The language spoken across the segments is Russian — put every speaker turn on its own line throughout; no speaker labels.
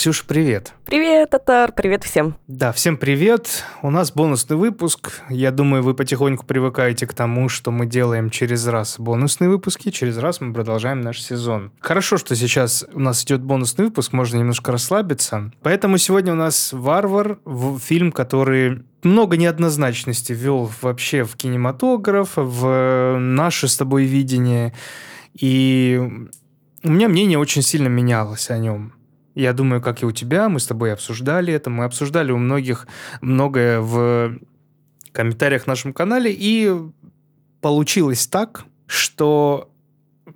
Ксюша, привет.
Привет, Татар, привет всем.
Да, всем привет. У нас бонусный выпуск. Я думаю, вы потихоньку привыкаете к тому, что мы делаем через раз бонусные выпуски, через раз мы продолжаем наш сезон. Хорошо, что сейчас у нас идет бонусный выпуск, можно немножко расслабиться. Поэтому сегодня у нас «Варвар», фильм, который много неоднозначности ввел вообще в кинематограф, в наше с тобой видение. И у меня мнение очень сильно менялось о нем. Я думаю, как и у тебя, мы с тобой обсуждали это, мы обсуждали у многих многое в комментариях в нашем канале, и получилось так, что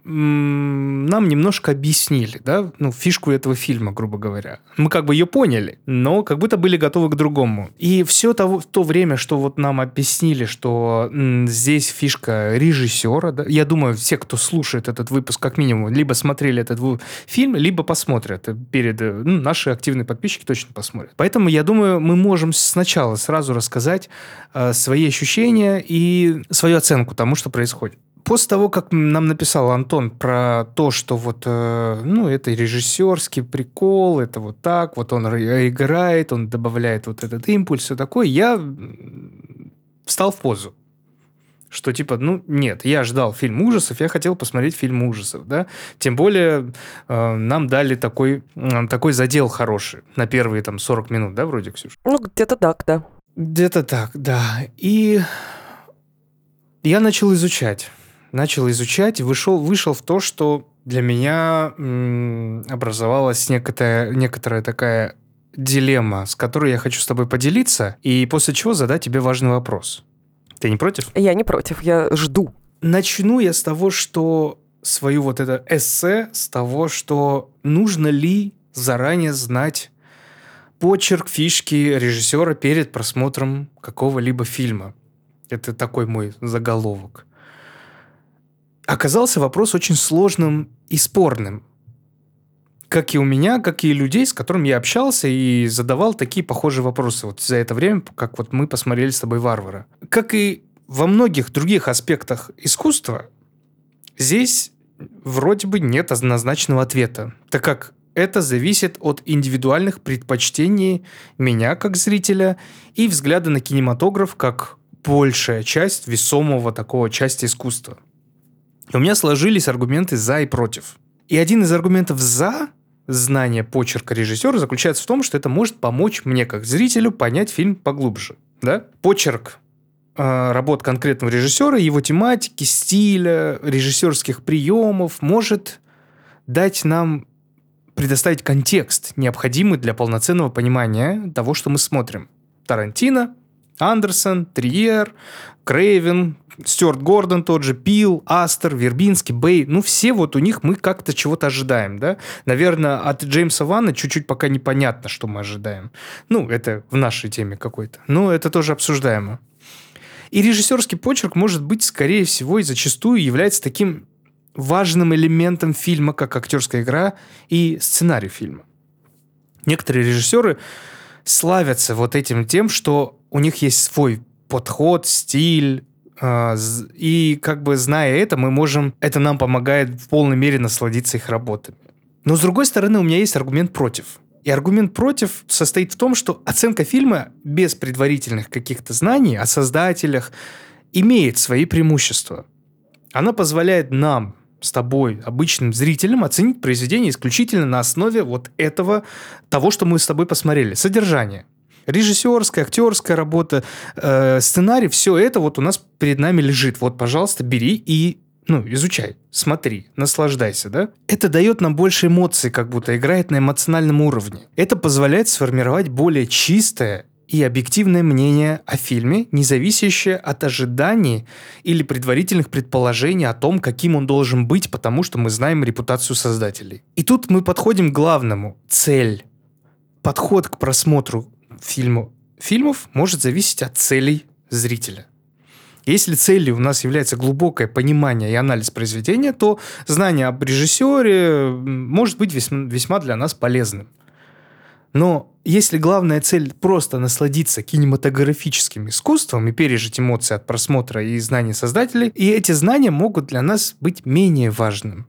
нам немножко объяснили, да, ну, фишку этого фильма, грубо говоря. Мы как бы ее поняли, но как будто были готовы к другому. И все того, то время, что вот нам объяснили, что здесь фишка режиссера, да, я думаю, все, кто слушает этот выпуск, как минимум, либо смотрели этот фильм, либо посмотрят перед... Ну, наши активные подписчики точно посмотрят. Поэтому, я думаю, мы можем сначала сразу рассказать э, свои ощущения и свою оценку тому, что происходит после того, как нам написал Антон про то, что вот, э, ну, это режиссерский прикол, это вот так, вот он играет, он добавляет вот этот импульс, все такое, я встал в позу. Что типа, ну, нет, я ждал фильм ужасов, я хотел посмотреть фильм ужасов, да. Тем более э, нам дали такой, э, такой задел хороший на первые там 40 минут, да, вроде, Ксюша?
Ну, где-то так, да.
Где-то так, да. И я начал изучать начал изучать вышел, вышел в то, что для меня м, образовалась некоторая, некоторая такая дилемма, с которой я хочу с тобой поделиться, и после чего задать тебе важный вопрос. Ты не против?
Я не против, я жду.
Начну я с того, что свою вот это эссе, с того, что нужно ли заранее знать почерк, фишки режиссера перед просмотром какого-либо фильма. Это такой мой заголовок оказался вопрос очень сложным и спорным. Как и у меня, как и людей, с которыми я общался и задавал такие похожие вопросы вот за это время, как вот мы посмотрели с тобой «Варвара». Как и во многих других аспектах искусства, здесь вроде бы нет однозначного ответа, так как это зависит от индивидуальных предпочтений меня как зрителя и взгляда на кинематограф как большая часть весомого такого части искусства. У меня сложились аргументы за и против. И один из аргументов за знание почерка режиссера заключается в том, что это может помочь мне, как зрителю, понять фильм поглубже. Да? Почерк э, работ конкретного режиссера, его тематики, стиля, режиссерских приемов может дать нам предоставить контекст, необходимый для полноценного понимания того, что мы смотрим. Тарантино, Андерсон, Триер, Крейвен, Стюарт Гордон тот же, Пил, Астер, Вербинский, Бэй, ну все вот у них мы как-то чего-то ожидаем, да? Наверное, от Джеймса Ванна чуть-чуть пока непонятно, что мы ожидаем. Ну, это в нашей теме какой-то. Но это тоже обсуждаемо. И режиссерский почерк может быть, скорее всего, и зачастую является таким важным элементом фильма, как актерская игра и сценарий фильма. Некоторые режиссеры славятся вот этим тем, что у них есть свой подход, стиль, а, и как бы зная это, мы можем, это нам помогает в полной мере насладиться их работами. Но с другой стороны, у меня есть аргумент против. И аргумент против состоит в том, что оценка фильма без предварительных каких-то знаний о создателях имеет свои преимущества. Она позволяет нам с тобой, обычным зрителям, оценить произведение исключительно на основе вот этого, того, что мы с тобой посмотрели. Содержание режиссерская, актерская работа, э, сценарий, все это вот у нас перед нами лежит. Вот, пожалуйста, бери и ну, изучай, смотри, наслаждайся, да? Это дает нам больше эмоций, как будто играет на эмоциональном уровне. Это позволяет сформировать более чистое и объективное мнение о фильме, не зависящее от ожиданий или предварительных предположений о том, каким он должен быть, потому что мы знаем репутацию создателей. И тут мы подходим к главному – цель. Подход к просмотру фильму, фильмов может зависеть от целей зрителя. Если целью у нас является глубокое понимание и анализ произведения, то знание об режиссере может быть весьма, весьма для нас полезным. Но если главная цель просто насладиться кинематографическим искусством и пережить эмоции от просмотра и знаний создателей, и эти знания могут для нас быть менее важным.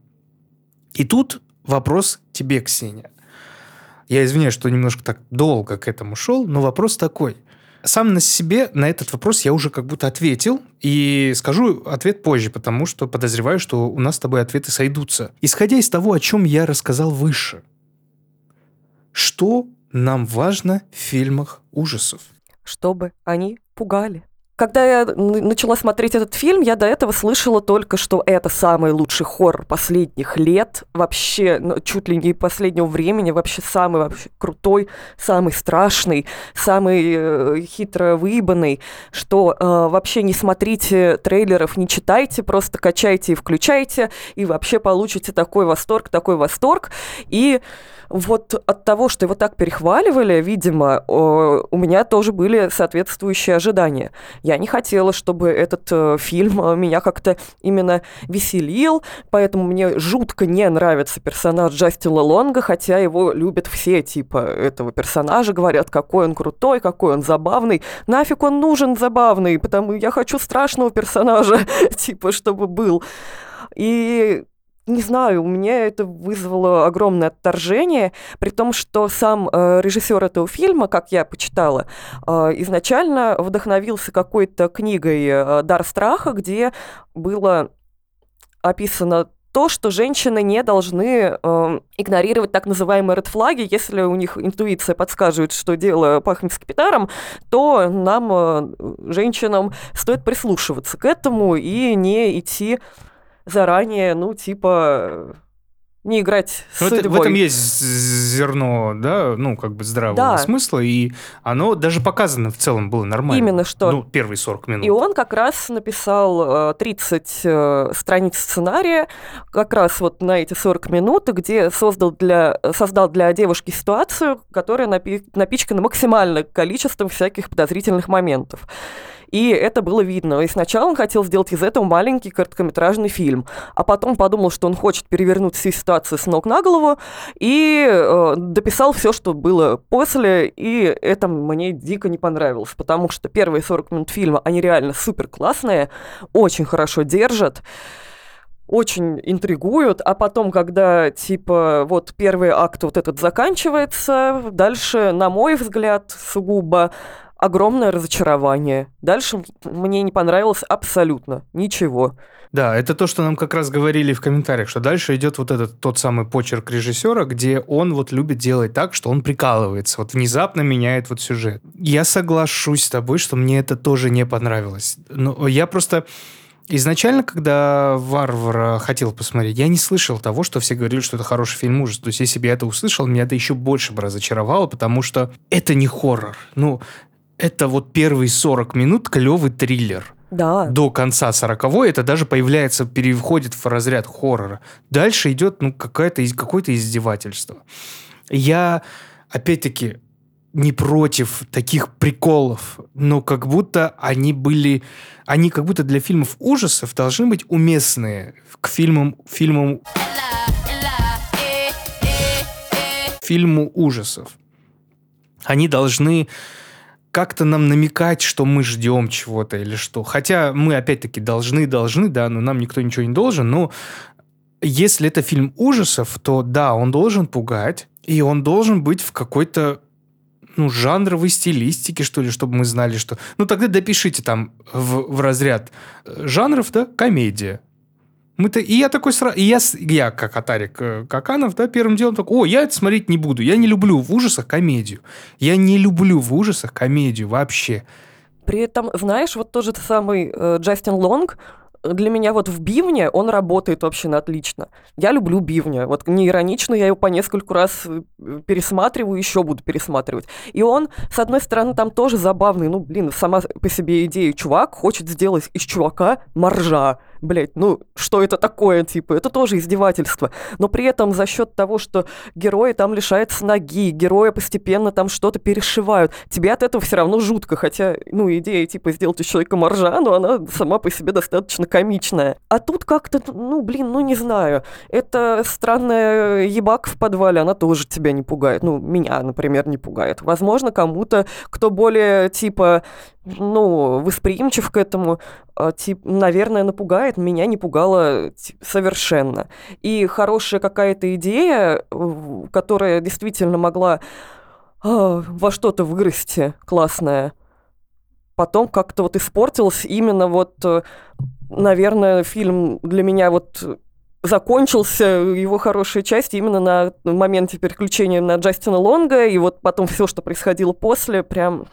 И тут вопрос тебе, Ксения. Я извиняюсь, что немножко так долго к этому шел, но вопрос такой. Сам на себе на этот вопрос я уже как будто ответил, и скажу ответ позже, потому что подозреваю, что у нас с тобой ответы сойдутся. Исходя из того, о чем я рассказал выше, что нам важно в фильмах ужасов?
Чтобы они пугали. Когда я начала смотреть этот фильм, я до этого слышала только, что это самый лучший хоррор последних лет, вообще ну, чуть ли не последнего времени, вообще самый вообще крутой, самый страшный, самый э, хитро выебанный, что э, вообще не смотрите трейлеров, не читайте, просто качайте и включайте, и вообще получите такой восторг, такой восторг. И вот от того, что его так перехваливали, видимо, у меня тоже были соответствующие ожидания. Я не хотела, чтобы этот э, фильм э, меня как-то именно веселил, поэтому мне жутко не нравится персонаж Джастина Лонга, хотя его любят все типа этого персонажа, говорят, какой он крутой, какой он забавный. Нафиг он нужен забавный, потому я хочу страшного персонажа, типа, чтобы был. И не знаю, у меня это вызвало огромное отторжение, при том, что сам э, режиссер этого фильма, как я почитала, э, изначально вдохновился какой-то книгой э, «Дар страха», где было описано то, что женщины не должны э, игнорировать так называемые редфлаги. Если у них интуиция подсказывает, что дело пахнет скипидаром, то нам, э, женщинам, стоит прислушиваться к этому и не идти заранее, ну, типа, не играть с
судьбой. В этом есть зерно, да, ну, как бы здравого
да.
смысла, и оно даже показано в целом было нормально.
Именно что.
Ну, первые 40 минут.
И он как раз написал 30 э, э, страниц сценария, как раз вот на эти 40 минут, где создал для, создал для девушки ситуацию, которая напи- напичкана максимальным количеством всяких подозрительных моментов. И это было видно. И сначала он хотел сделать из этого маленький короткометражный фильм, а потом подумал, что он хочет перевернуть всю ситуацию с ног на голову и э, дописал все, что было после, и это мне дико не понравилось, потому что первые 40 минут фильма, они реально супер классные, очень хорошо держат очень интригуют, а потом, когда, типа, вот первый акт вот этот заканчивается, дальше, на мой взгляд, сугубо огромное разочарование. Дальше мне не понравилось абсолютно ничего.
Да, это то, что нам как раз говорили в комментариях, что дальше идет вот этот тот самый почерк режиссера, где он вот любит делать так, что он прикалывается, вот внезапно меняет вот сюжет. Я соглашусь с тобой, что мне это тоже не понравилось. Но я просто... Изначально, когда «Варвара» хотел посмотреть, я не слышал того, что все говорили, что это хороший фильм ужас. То есть, если бы я это услышал, меня это еще больше бы разочаровало, потому что это не хоррор. Ну, это вот первые 40 минут клевый триллер.
Да.
До конца 40 это даже появляется, переходит в разряд хоррора. Дальше идет ну, какое-то, какое-то издевательство. Я, опять-таки, не против таких приколов, но как будто они были... Они как будто для фильмов ужасов должны быть уместные к фильмам... фильмам фильму ужасов. Они должны как-то нам намекать, что мы ждем чего-то или что. Хотя мы, опять-таки, должны, должны, да, но нам никто ничего не должен. Но если это фильм ужасов, то да, он должен пугать, и он должен быть в какой-то ну, жанровой стилистике, что ли, чтобы мы знали, что... Ну, тогда допишите там в, в разряд э, жанров, да, комедия. Мы-то, и я такой сразу, я, я как Атарик э, Каканов, да, первым делом такой, о, я это смотреть не буду. Я не люблю в ужасах комедию. Я не люблю в ужасах комедию вообще.
При этом, знаешь, вот тот же самый э, Джастин Лонг, для меня вот в бивне он работает вообще на отлично. Я люблю бивня. Вот не иронично, я его по нескольку раз э, пересматриваю, еще буду пересматривать. И он, с одной стороны, там тоже забавный. Ну, блин, сама по себе идея. Чувак хочет сделать из чувака моржа. Блять, ну, что это такое, типа? Это тоже издевательство. Но при этом за счет того, что герои там лишаются ноги, герои постепенно там что-то перешивают, тебе от этого все равно жутко. Хотя, ну, идея, типа, сделать из человека моржа, но она сама по себе достаточно комичная. А тут как-то, ну, блин, ну не знаю. Это странная ебак в подвале, она тоже тебя не пугает. Ну, меня, например, не пугает. Возможно, кому-то, кто более, типа, ну, восприимчив к этому, а, тип, наверное, напугает. Меня не пугало совершенно. И хорошая какая-то идея, которая действительно могла а, во что-то вырасти классное, потом как-то вот испортилась именно вот, э, наверное, фильм для меня вот закончился его хорошая часть именно на моменте переключения на Джастина Лонга, и вот потом все, что происходило после, прям...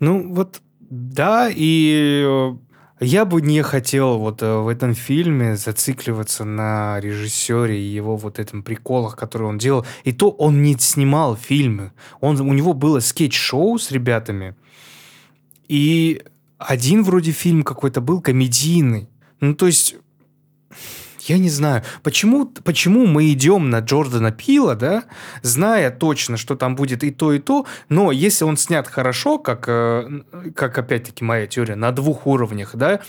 Ну, вот да, и э, я бы не хотел вот э, в этом фильме зацикливаться на режиссере и его вот этом приколах, которые он делал. И то он не снимал фильмы. Он, у него было скетч-шоу с ребятами. И один вроде фильм какой-то был комедийный. Ну, то есть я не знаю, почему, почему мы идем на Джордана Пила, да, зная точно, что там будет и то, и то, но если он снят хорошо, как, э, как опять-таки моя теория, на двух уровнях, да,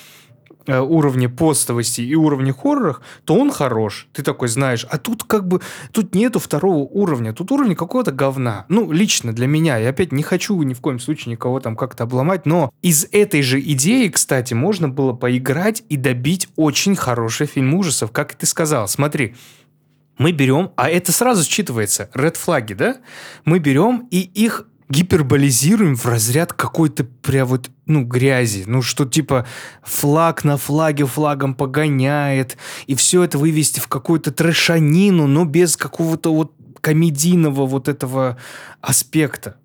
уровне постовости и уровне хоррорах, то он хорош. Ты такой знаешь. А тут как бы, тут нету второго уровня. Тут уровень какого-то говна. Ну, лично для меня. Я опять не хочу ни в коем случае никого там как-то обломать, но из этой же идеи, кстати, можно было поиграть и добить очень хороший фильм ужасов, как ты сказал. Смотри, мы берем, а это сразу считывается, ред флаги, да? Мы берем и их гиперболизируем в разряд какой-то прям вот, ну, грязи. Ну, что типа флаг на флаге флагом погоняет, и все это вывести в какую-то трэшанину, но без какого-то вот комедийного вот этого аспекта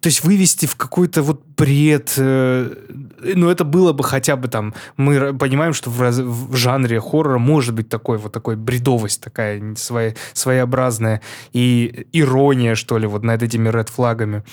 то есть вывести в какой-то вот бред, э, ну это было бы хотя бы там, мы понимаем, что в, раз, в жанре хоррора может быть такой вот такой бредовость такая своя, своеобразная и ирония что ли вот над этими ред флагами.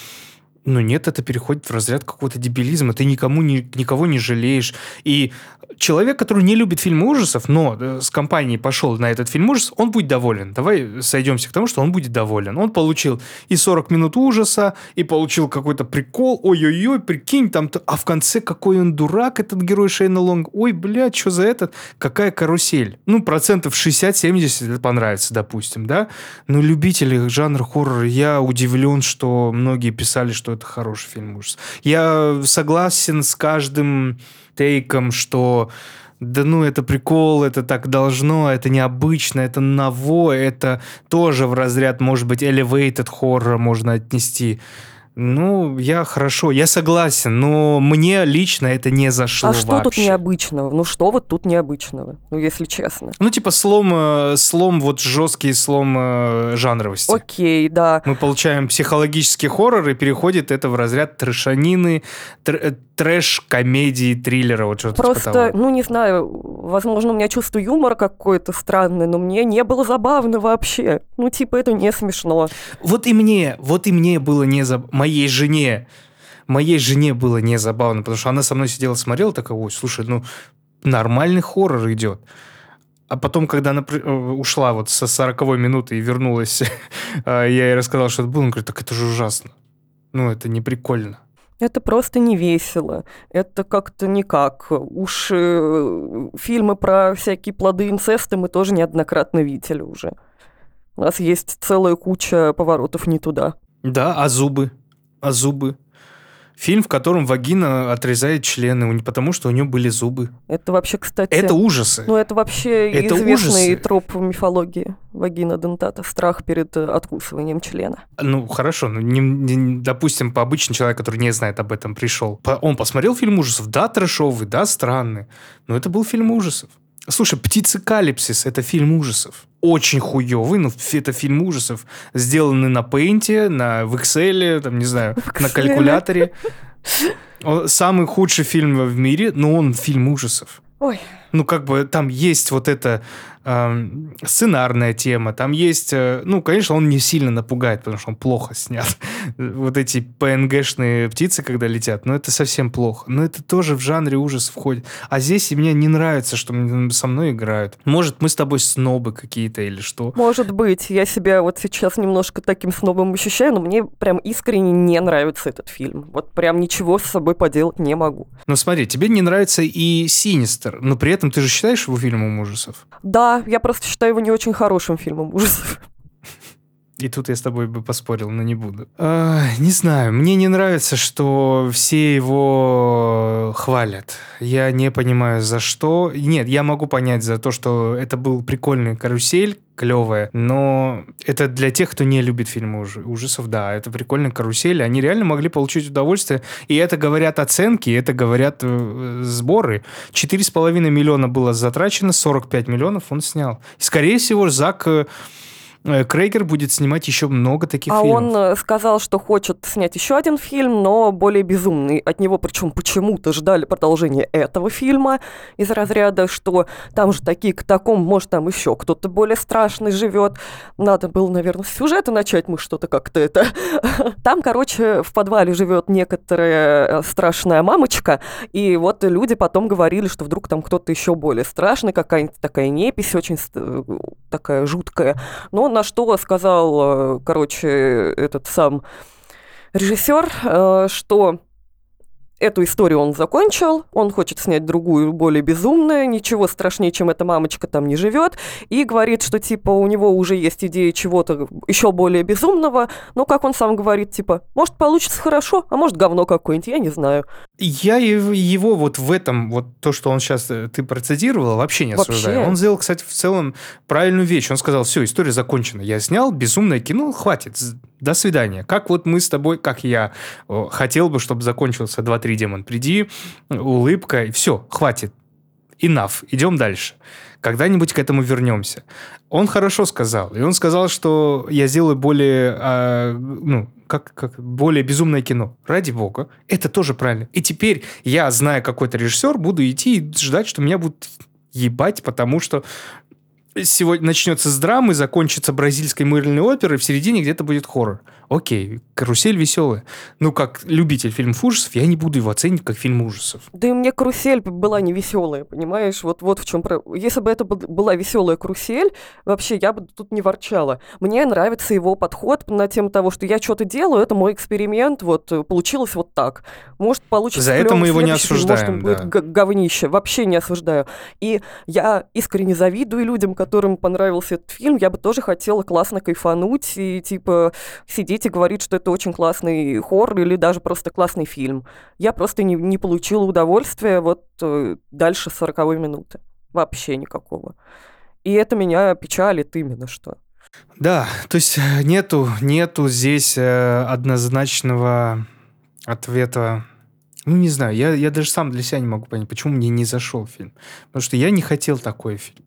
Но нет, это переходит в разряд какого-то дебилизма. Ты никому не, никого не жалеешь. И человек, который не любит фильмы ужасов, но э, с компанией пошел на этот фильм ужасов, он будет доволен. Давай сойдемся к тому, что он будет доволен. Он получил и 40 минут ужаса, и получил какой-то прикол. Ой-ой-ой, прикинь, там... -то... А в конце какой он дурак, этот герой Шейна Лонг. Ой, блядь, что за этот? Какая карусель? Ну, процентов 60-70 это понравится, допустим, да? Но любители жанра хоррора, я удивлен, что многие писали, что это хороший фильм ужасов. Я согласен с каждым тейком, что да ну это прикол, это так должно, это необычно, это ново, это тоже в разряд, может быть, elevated horror можно отнести. Ну, я хорошо, я согласен, но мне лично это не зашло
А что
вообще.
тут необычного? Ну, что вот тут необычного, ну, если честно?
Ну, типа слом, э, слом, вот жесткий слом э, жанровости.
Окей, да.
Мы получаем психологический хоррор, и переходит это в разряд трэшанины, тр э, трэш, комедии, триллера, вот что-то
Просто,
типа
ну, не знаю, возможно, у меня чувство юмора какое-то странное, но мне не было забавно вообще. Ну, типа, это не смешно.
Вот и мне, вот и мне было не забавно. Моей жене, моей жене было не забавно, потому что она со мной сидела, смотрела, такая, ой, слушай, ну, нормальный хоррор идет. А потом, когда она э, ушла вот со 40 минуты и вернулась, а, я ей рассказал, что это было, она говорит, так это же ужасно. Ну, это не прикольно.
Это просто не весело. Это как-то никак. Уж э, фильмы про всякие плоды инцеста мы тоже неоднократно видели уже. У нас есть целая куча поворотов не туда.
Да, а зубы? А зубы? Фильм, в котором вагина отрезает члены, потому что у нее были зубы.
Это вообще, кстати...
Это ужасы.
Ну, это вообще
это
известный
ужасы.
троп в мифологии. Вагина дентата. Страх перед э, откусыванием члена.
Ну, хорошо. Ну, не, не, допустим, по обычный человек, который не знает об этом, пришел. Он посмотрел фильм ужасов. Да, трэшовый, да, странный. Но это был фильм ужасов. Слушай, «Птицы Калипсис» — это фильм ужасов. Очень хуёвый, но это фильм ужасов. Сделанный на пейнте, на, в Excel, там, не знаю, на калькуляторе. Самый худший фильм в мире, но он фильм ужасов.
Ой.
Ну, как бы там есть вот это э, сценарная тема, там есть... Э, ну, конечно, он не сильно напугает, потому что он плохо снят. вот эти ПНГшные птицы, когда летят, ну, это совсем плохо. Но это тоже в жанре ужас входит. А здесь и мне не нравится, что со мной играют. Может, мы с тобой снобы какие-то или что?
Может быть. Я себя вот сейчас немножко таким снобом ощущаю, но мне прям искренне не нравится этот фильм. Вот прям ничего с собой поделать не могу.
Ну, смотри, тебе не нравится и Синистер, но при этом ты же считаешь его фильмом ужасов?
Да, я просто считаю его не очень хорошим фильмом ужасов.
И тут я с тобой бы поспорил, но не буду. А, не знаю, мне не нравится, что все его хвалят. Я не понимаю, за что. Нет, я могу понять за то, что это был прикольный карусель, клевая, но это для тех, кто не любит фильмы уж, ужасов, да, это прикольная карусель, они реально могли получить удовольствие, и это говорят оценки, это говорят э, сборы. 4,5 миллиона было затрачено, 45 миллионов он снял. И, скорее всего, Зак... Э, Крейгер будет снимать еще много таких
а
фильмов.
А он э, сказал, что хочет снять еще один фильм, но более безумный. От него причем почему-то ждали продолжения этого фильма из разряда, что там же такие к такому, может, там еще кто-то более страшный живет. Надо было, наверное, с сюжета начать, мы что-то как-то это... Там, короче, в подвале живет некоторая э, страшная мамочка, и вот люди потом говорили, что вдруг там кто-то еще более страшный, какая-нибудь такая непись очень такая жуткая. Но на что сказал, э, короче, этот сам режиссер, э, что Эту историю он закончил, он хочет снять другую, более безумную, ничего страшнее, чем эта мамочка там не живет, и говорит, что типа у него уже есть идея чего-то еще более безумного, но как он сам говорит, типа, может получится хорошо, а может говно какое-нибудь, я не знаю.
Я его вот в этом, вот то, что он сейчас э, ты процитировал, вообще не осуждаю. Вообще? Он сделал, кстати, в целом правильную вещь. Он сказал, все, история закончена. Я снял безумное кино, хватит, до свидания. Как вот мы с тобой, как я хотел бы, чтобы закончился 2-3 демон. Приди, улыбка, и все, хватит. Enough, идем дальше. Когда-нибудь к этому вернемся. Он хорошо сказал. И он сказал, что я сделаю более, а, ну, как, как более безумное кино. Ради бога. Это тоже правильно. И теперь я, зная какой-то режиссер, буду идти и ждать, что меня будут ебать, потому что сегодня начнется с драмы, закончится бразильской мыльной оперой, в середине где-то будет хоррор. Окей, карусель веселая. Ну, как любитель фильмов ужасов, я не буду его оценивать как фильм ужасов.
Да и мне карусель была не веселая, понимаешь? Вот, вот в чем. Если бы это была веселая карусель, вообще я бы тут не ворчала. Мне нравится его подход на тему того, что я что-то делаю, это мой эксперимент, вот получилось вот так. Может, получится
За это мы его не осуждаем.
Может, он да. будет говнище. Вообще не осуждаю. И я искренне завидую людям, которым понравился этот фильм. Я бы тоже хотела классно кайфануть и, типа, сидеть сидеть и говорить, что это очень классный хор или даже просто классный фильм. Я просто не, не получила удовольствия вот э, дальше 40 минуты. Вообще никакого. И это меня печалит именно что.
Да, то есть э, нету, нету здесь э, однозначного ответа ну, не знаю, я, я даже сам для себя не могу понять, почему мне не зашел фильм. Потому что я не хотел такой фильм.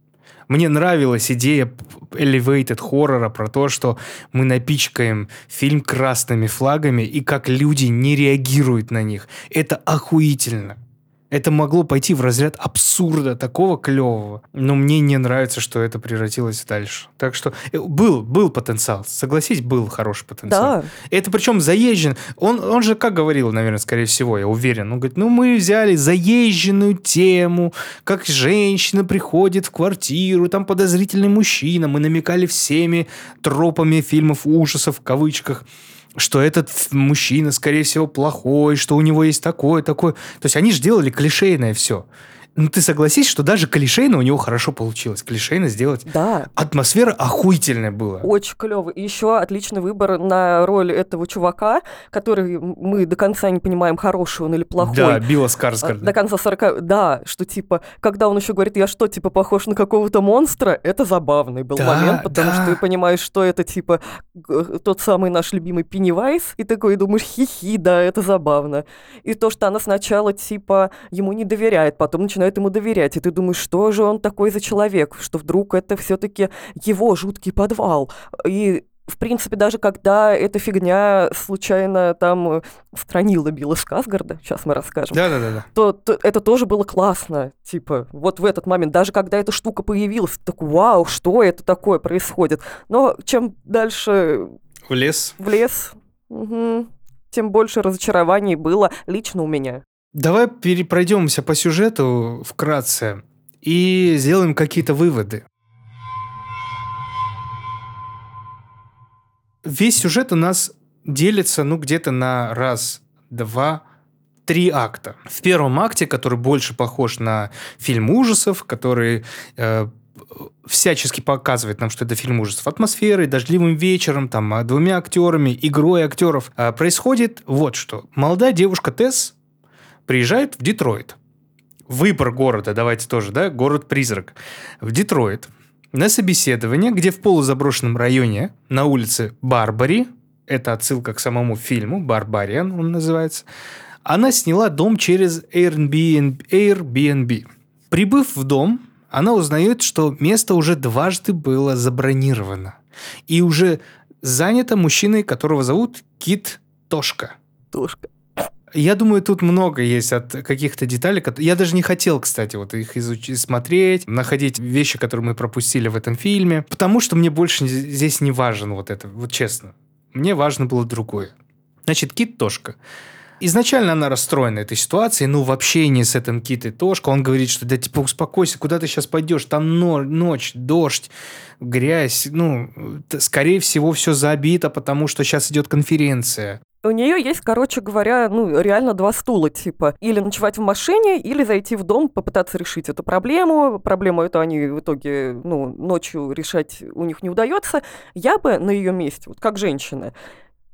Мне нравилась идея elevated хоррора про то, что мы напичкаем фильм красными флагами и как люди не реагируют на них. Это охуительно. Это могло пойти в разряд абсурда, такого клевого. Но мне не нравится, что это превратилось дальше. Так что э, был, был потенциал. Согласись, был хороший потенциал. Да. Это причем заезжен. Он, он же как говорил, наверное, скорее всего, я уверен. Он говорит, ну мы взяли заезженную тему, как женщина приходит в квартиру, там подозрительный мужчина. Мы намекали всеми тропами фильмов ужасов в кавычках что этот мужчина, скорее всего, плохой, что у него есть такое, такое. То есть они же делали клишейное все. Ну, ты согласись, что даже клишейно у него хорошо получилось. Клишейно сделать.
Да.
Атмосфера охуительная была.
Очень клево. И еще отличный выбор на роль этого чувака, который мы до конца не понимаем, хороший он или плохой.
Да, Билла Скарсгарда.
До конца 40... Да, что типа, когда он еще говорит, я что, типа, похож на какого-то монстра, это забавный был да, момент, потому да. что ты понимаешь, что это, типа, тот самый наш любимый Пеннивайз, и такой думаешь, хихи, да, это забавно. И то, что она сначала, типа, ему не доверяет, потом начинает ему доверять, и ты думаешь, что же он такой за человек, что вдруг это все-таки его жуткий подвал. И в принципе, даже когда эта фигня случайно там странила Билла Сказгарда, сейчас мы расскажем,
да, да, да,
то, то это тоже было классно. Типа, вот в этот момент, даже когда эта штука появилась, так вау, что это такое происходит. Но чем дальше...
В лес.
В лес. Угу. Тем больше разочарований было лично у меня.
Давай перепройдемся по сюжету вкратце и сделаем какие-то выводы. Весь сюжет у нас делится, ну, где-то на раз, два, три акта. В первом акте, который больше похож на фильм ужасов, который э, всячески показывает нам, что это фильм ужасов. Атмосферой, дождливым вечером, там, двумя актерами, игрой актеров. А происходит вот что. Молодая девушка Тесс приезжает в Детройт. Выбор города, давайте тоже, да, город-призрак. В Детройт на собеседование, где в полузаброшенном районе на улице Барбари, это отсылка к самому фильму, Барбариан он называется, она сняла дом через Airbnb. Airbnb. Прибыв в дом, она узнает, что место уже дважды было забронировано. И уже занято мужчиной, которого зовут Кит Тошка.
Тошка.
Я думаю, тут много есть от каких-то деталей. Я даже не хотел, кстати, вот их изучить, смотреть, находить вещи, которые мы пропустили в этом фильме, потому что мне больше здесь не важен вот это, вот честно. Мне важно было другое. Значит, Кит Тошка Изначально она расстроена этой ситуацией, ну, в общении с этим Китой Тошко. Он говорит, что да, типа, успокойся, куда ты сейчас пойдешь? Там но, ночь, дождь, грязь. Ну, скорее всего, все забито, потому что сейчас идет конференция.
У нее есть, короче говоря, ну, реально два стула, типа, или ночевать в машине, или зайти в дом, попытаться решить эту проблему. Проблему эту они в итоге, ну, ночью решать у них не удается. Я бы на ее месте, вот как женщина,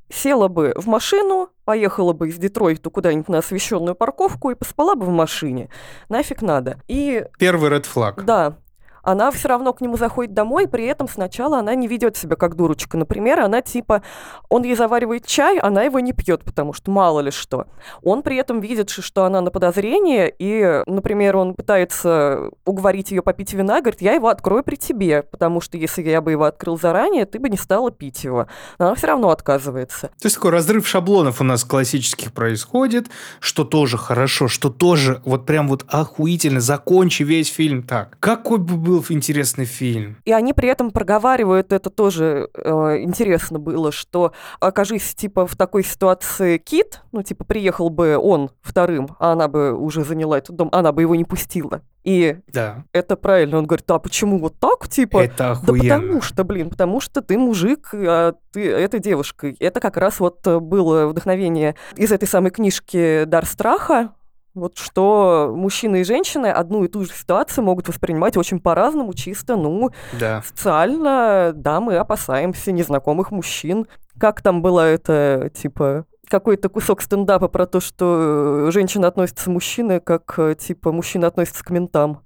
села бы в машину, поехала бы из Детройта куда-нибудь на освещенную парковку и поспала бы в машине. Нафиг надо. И...
Первый ред флаг.
Да она все равно к нему заходит домой, при этом сначала она не ведет себя как дурочка. Например, она типа, он ей заваривает чай, она его не пьет, потому что мало ли что. Он при этом видит, что она на подозрение, и, например, он пытается уговорить ее попить вина, говорит, я его открою при тебе, потому что если я бы его открыл заранее, ты бы не стала пить его. Она все равно отказывается.
То есть такой разрыв шаблонов у нас классических происходит, что тоже хорошо, что тоже вот прям вот охуительно, закончи весь фильм так. Какой бы был был интересный фильм.
И они при этом проговаривают, это тоже э, интересно было, что окажись, типа, в такой ситуации Кит, ну, типа, приехал бы он вторым, а она бы уже заняла этот дом, она бы его не пустила. И
да.
это правильно. Он говорит, а почему вот так, типа?
Это охуенно.
Да потому что, блин, потому что ты мужик, а ты эта девушка. Это как раз вот было вдохновение из этой самой книжки «Дар страха», вот что мужчина и женщины одну и ту же ситуацию могут воспринимать очень по-разному, чисто, ну,
да.
социально, да, мы опасаемся незнакомых мужчин. Как там было это, типа, какой-то кусок стендапа про то, что женщина относится к мужчине, как, типа, мужчина относится к ментам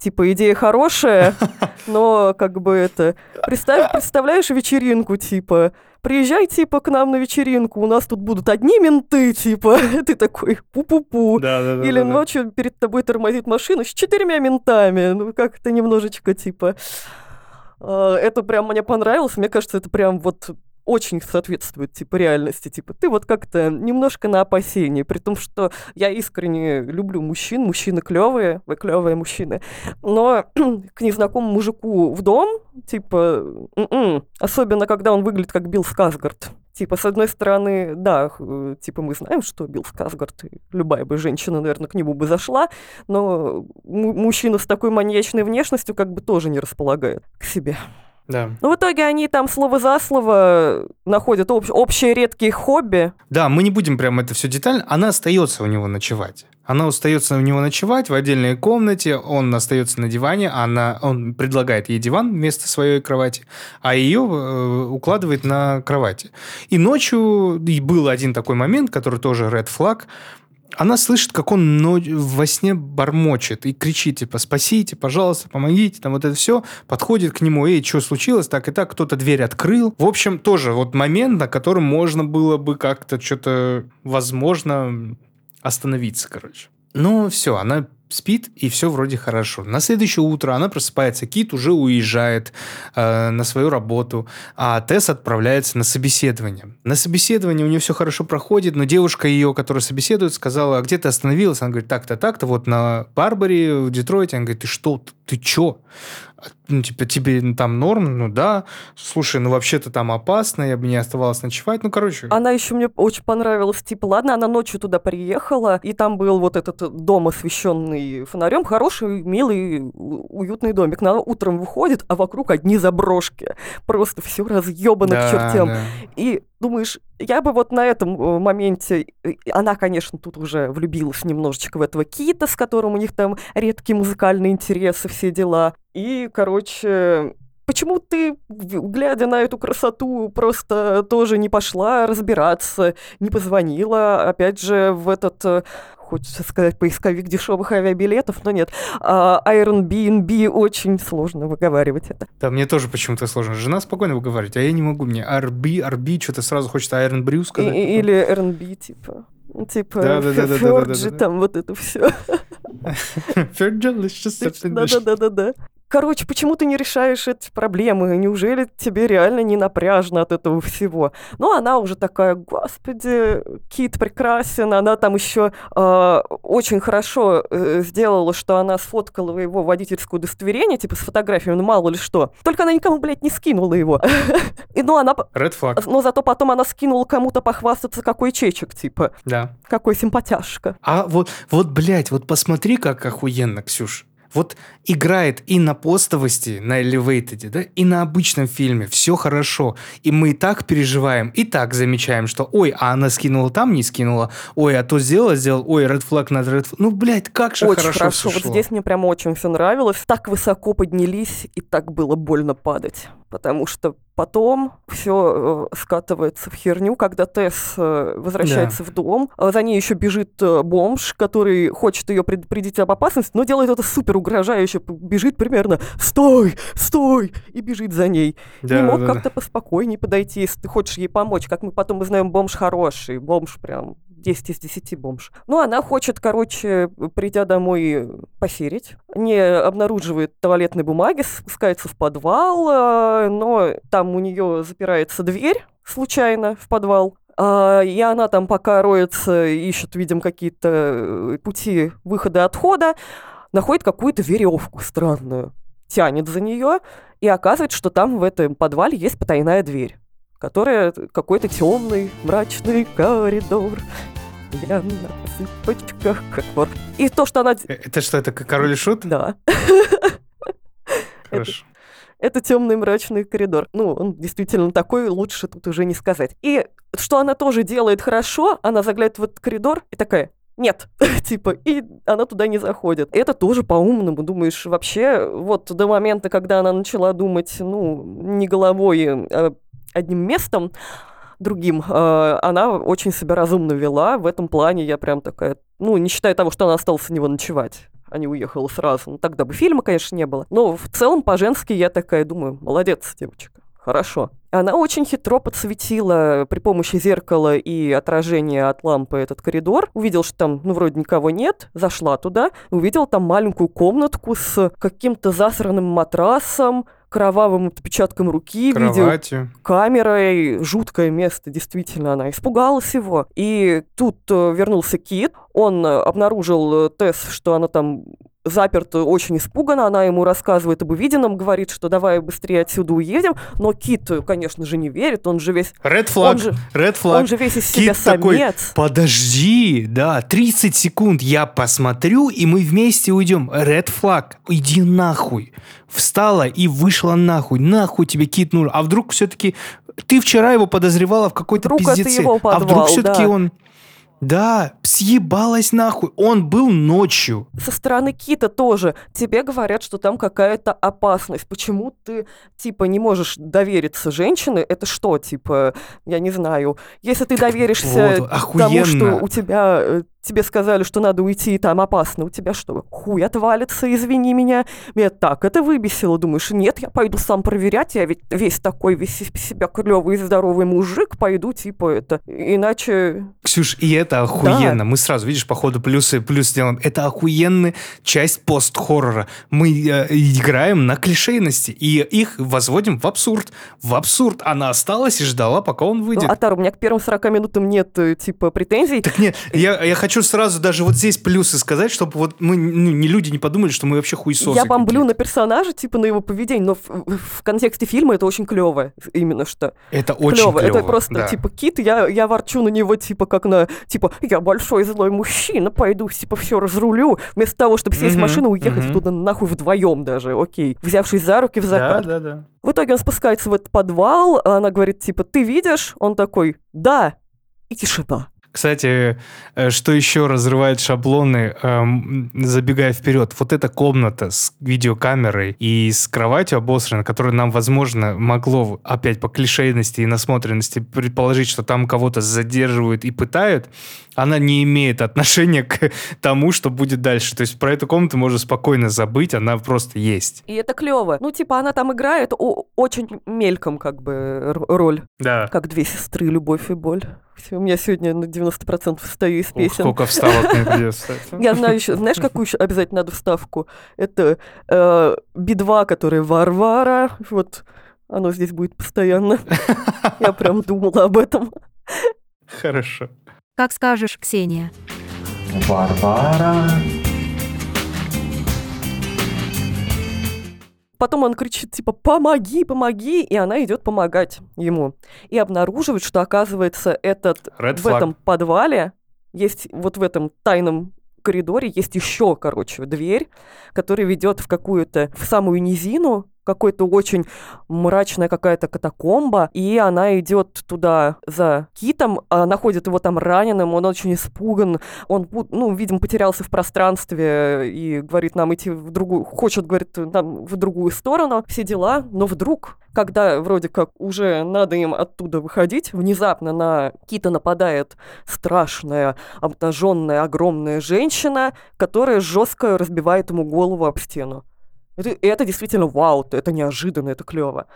типа, идея хорошая, но как бы это... Представь, представляешь вечеринку, типа, приезжай, типа, к нам на вечеринку, у нас тут будут одни менты, типа, ты такой, пу-пу-пу.
Да, да, да,
Или
да,
ночью перед тобой тормозит машина с четырьмя ментами, ну, как-то немножечко, типа... А, это прям мне понравилось, мне кажется, это прям вот очень соответствует, типа, реальности. Типа, ты вот как-то немножко на опасении, при том, что я искренне люблю мужчин, мужчины клевые, вы клевые мужчины, но к незнакомому мужику в дом, типа, м-м, особенно когда он выглядит как Билл Сказгард. Типа, с одной стороны, да, типа мы знаем, что Билл Сказгард, любая бы женщина, наверное, к нему бы зашла, но мужчина с такой маньячной внешностью как бы тоже не располагает к себе.
Да.
Но в итоге они там слово за слово находят об, общие редкие хобби.
Да, мы не будем прям это все детально. Она остается у него ночевать. Она остается у него ночевать в отдельной комнате, он остается на диване, она, он предлагает ей диван вместо своей кровати, а ее э, укладывает на кровати. И ночью и был один такой момент, который тоже red flag, она слышит, как он во сне бормочет и кричит, типа, спасите, пожалуйста, помогите, там вот это все, подходит к нему, эй, что случилось, так и так, кто-то дверь открыл. В общем, тоже вот момент, на котором можно было бы как-то что-то, возможно, остановиться, короче. Ну, все, она спит, и все вроде хорошо. На следующее утро она просыпается, Кит уже уезжает э, на свою работу, а Тесс отправляется на собеседование. На собеседование у нее все хорошо проходит, но девушка ее, которая собеседует, сказала, а где ты остановилась? Она говорит, так-то, так-то, вот на Барбаре в Детройте. Она говорит, ты что, ты чё? Ну, типа, тебе там норм, ну да, слушай, ну вообще-то там опасно, я бы не оставалась ночевать, ну, короче.
Она еще мне очень понравилась, типа, ладно, она ночью туда приехала, и там был вот этот дом, освещенный фонарем, хороший, милый, уютный домик. Она утром выходит, а вокруг одни заброшки, просто все разъебано да, к чертям. Да. И думаешь, я бы вот на этом э, моменте, она, конечно, тут уже влюбилась немножечко в этого Кита, с которым у них там редкие музыкальные интересы, все дела. И, короче, Почему ты, глядя на эту красоту, просто тоже не пошла разбираться, не позвонила, опять же, в этот э, хочется сказать, поисковик дешевых авиабилетов, но нет. А, Airbnb очень сложно выговаривать это.
Да, мне тоже почему-то сложно. Жена спокойно выговаривает, а я не могу. Мне RB, RB, что-то сразу хочется Iron Brew сказать.
И, или RB, типа. Ну, типа, да, да, да, Ферджи, там вот это все.
Ферджи,
Да-да-да-да. Короче, почему ты не решаешь эти проблемы? Неужели тебе реально не напряжно от этого всего? Ну, она уже такая, господи, Кит прекрасен. Она там еще э, очень хорошо э, сделала, что она сфоткала его водительское удостоверение, типа с фотографиями, ну мало ли что. Только она никому, блядь, не скинула его. И, ну, она...
Red flag.
Но зато потом она скинула кому-то похвастаться, какой чечек, типа.
Да.
Какой симпатяшка.
А вот, вот, блядь, вот посмотри, как охуенно, Ксюш вот играет и на постовости, на Elevated, да, и на обычном фильме. Все хорошо. И мы и так переживаем, и так замечаем, что ой, а она скинула там, не скинула. Ой, а то сделала, сделал. Ой, red flag над red flag. Ну, блядь, как же
очень
хорошо
хорошо. Вот здесь мне прям очень все нравилось. Так высоко поднялись, и так было больно падать потому что потом все э, скатывается в херню, когда Тесс э, возвращается да. в дом, а за ней еще бежит э, бомж, который хочет ее предупредить об опасности, но делает это супер угрожающе, бежит примерно «Стой! Стой!» и бежит за ней. Да, Не мог да, как-то да. поспокойнее подойти, если ты хочешь ей помочь. Как мы потом узнаем, бомж хороший, бомж прям 10 из 10 бомж. Ну, она хочет, короче, придя домой, посерить. Не обнаруживает туалетной бумаги, спускается в подвал, э, но там у нее запирается дверь случайно в подвал. А, и она там пока роется, ищет, видим, какие-то э, пути выхода-отхода, находит какую-то веревку странную, тянет за нее, и оказывается, что там в этом подвале есть потайная дверь которая какой-то темный, мрачный коридор. Я на цыпочках, как вор. И то, что она...
Э, это что, это король и шут?
Да.
Хорошо.
Это темный мрачный коридор. Ну, он действительно такой, лучше тут уже не сказать. И что она тоже делает хорошо, она заглядывает в этот коридор и такая, нет, типа, и она туда не заходит. Это тоже по-умному, думаешь, вообще, вот до момента, когда она начала думать, ну, не головой, а одним местом, другим, э, она очень себя разумно вела. В этом плане я прям такая, ну, не считая того, что она осталась у него ночевать а не уехала сразу. Ну, тогда бы фильма, конечно, не было. Но в целом, по-женски, я такая думаю, молодец, девочка, хорошо. Она очень хитро подсветила при помощи зеркала и отражения от лампы этот коридор. Увидел, что там, ну, вроде никого нет. Зашла туда. Увидела там маленькую комнатку с каким-то засранным матрасом, кровавым отпечатком руки,
Кроватью.
видео камерой. Жуткое место, действительно, она испугалась его. И тут э, вернулся Кит, он э, обнаружил э, Тесс, что она там заперта, очень испугана, она ему рассказывает об увиденном, говорит, что давай быстрее отсюда уедем, но Кит, конечно же, не верит, он же весь...
Red flag,
он же,
red flag.
Он же весь из Кит себя такой, самец.
подожди, да, 30 секунд, я посмотрю, и мы вместе уйдем. Red flag, иди нахуй. Встала и вышла нахуй, нахуй тебе Кит нужен. А вдруг все-таки ты вчера его подозревала в какой-то пиздеце, а вдруг все-таки
да.
он... Да, съебалась нахуй. Он был ночью.
Со стороны Кита тоже. Тебе говорят, что там какая-то опасность. Почему ты, типа, не можешь довериться женщине? Это что, типа, я не знаю. Если ты доверишься
вот,
тому, что у тебя э, тебе сказали, что надо уйти, и там опасно, у тебя что, хуй отвалится, извини меня. Меня так это выбесило, думаешь, нет, я пойду сам проверять, я ведь весь такой, весь из себя клевый и здоровый мужик, пойду, типа, это, иначе...
Ксюш, и это охуенно. Да. Мы сразу, видишь, по ходу плюсы плюс делаем. Это охуенная часть пост-хоррора. Мы э, играем на клишейности, и их возводим в абсурд. В абсурд. Она осталась и ждала, пока он выйдет. Ну,
Атар, у меня к первым 40 минутам нет, э, типа, претензий.
Так нет, я, я хочу хочу сразу даже вот здесь плюсы сказать, чтобы вот мы, ну, не люди не подумали, что мы вообще хуесосы
Я бомблю на персонажа, типа на его поведение, но в, в- в контексте фильма это очень клево, именно что.
Это очень
клево. Это просто
да.
типа кит, я, я ворчу на него, типа, как на типа, я большой злой мужчина, пойду, типа, все разрулю, вместо того, чтобы сесть в
Мгм,
машину и уехать
мгм.
туда нахуй вдвоем даже, окей. Взявшись за руки в
Да,
закат.
да, да.
В итоге он спускается в этот подвал, а она говорит, типа, ты видишь? Он такой, да. И тишина.
Кстати, э, что еще разрывает шаблоны, эм, забегая вперед, вот эта комната с видеокамерой и с кроватью обосранной, которая нам, возможно, могло опять по клишейности и насмотренности предположить, что там кого-то задерживают и пытают, она не имеет отношения к тому, что будет дальше. То есть про эту комнату можно спокойно забыть, она просто есть.
И это клево. Ну, типа, она там играет очень мельком, как бы, роль.
Да.
Как две сестры, любовь и боль. У меня сегодня на 90% встаю из
Ух,
песен.
сколько вставок придется.
Я знаю еще, знаешь, какую еще обязательно надо вставку? Это э, Би-2, который Варвара. Вот оно здесь будет постоянно. Я прям думала об этом.
Хорошо.
Как скажешь, Ксения.
Варвара.
Потом он кричит, типа, помоги, помоги, и она идет помогать ему. И обнаруживает, что, оказывается, этот
Red
в
flag.
этом подвале есть вот в этом тайном коридоре есть еще, короче, дверь, которая ведет в какую-то, в самую низину, какой-то очень мрачная какая-то катакомба, и она идет туда за Китом, а находит его там раненым, он очень испуган, он, ну, видимо, потерялся в пространстве и говорит нам идти в другую, хочет, говорит, нам в другую сторону, все дела, но вдруг, когда вроде как уже надо им оттуда выходить, внезапно на Кита нападает страшная, обнаженная, огромная женщина, которая жестко разбивает ему голову об стену. Это, это действительно вау, это неожиданно, это клево.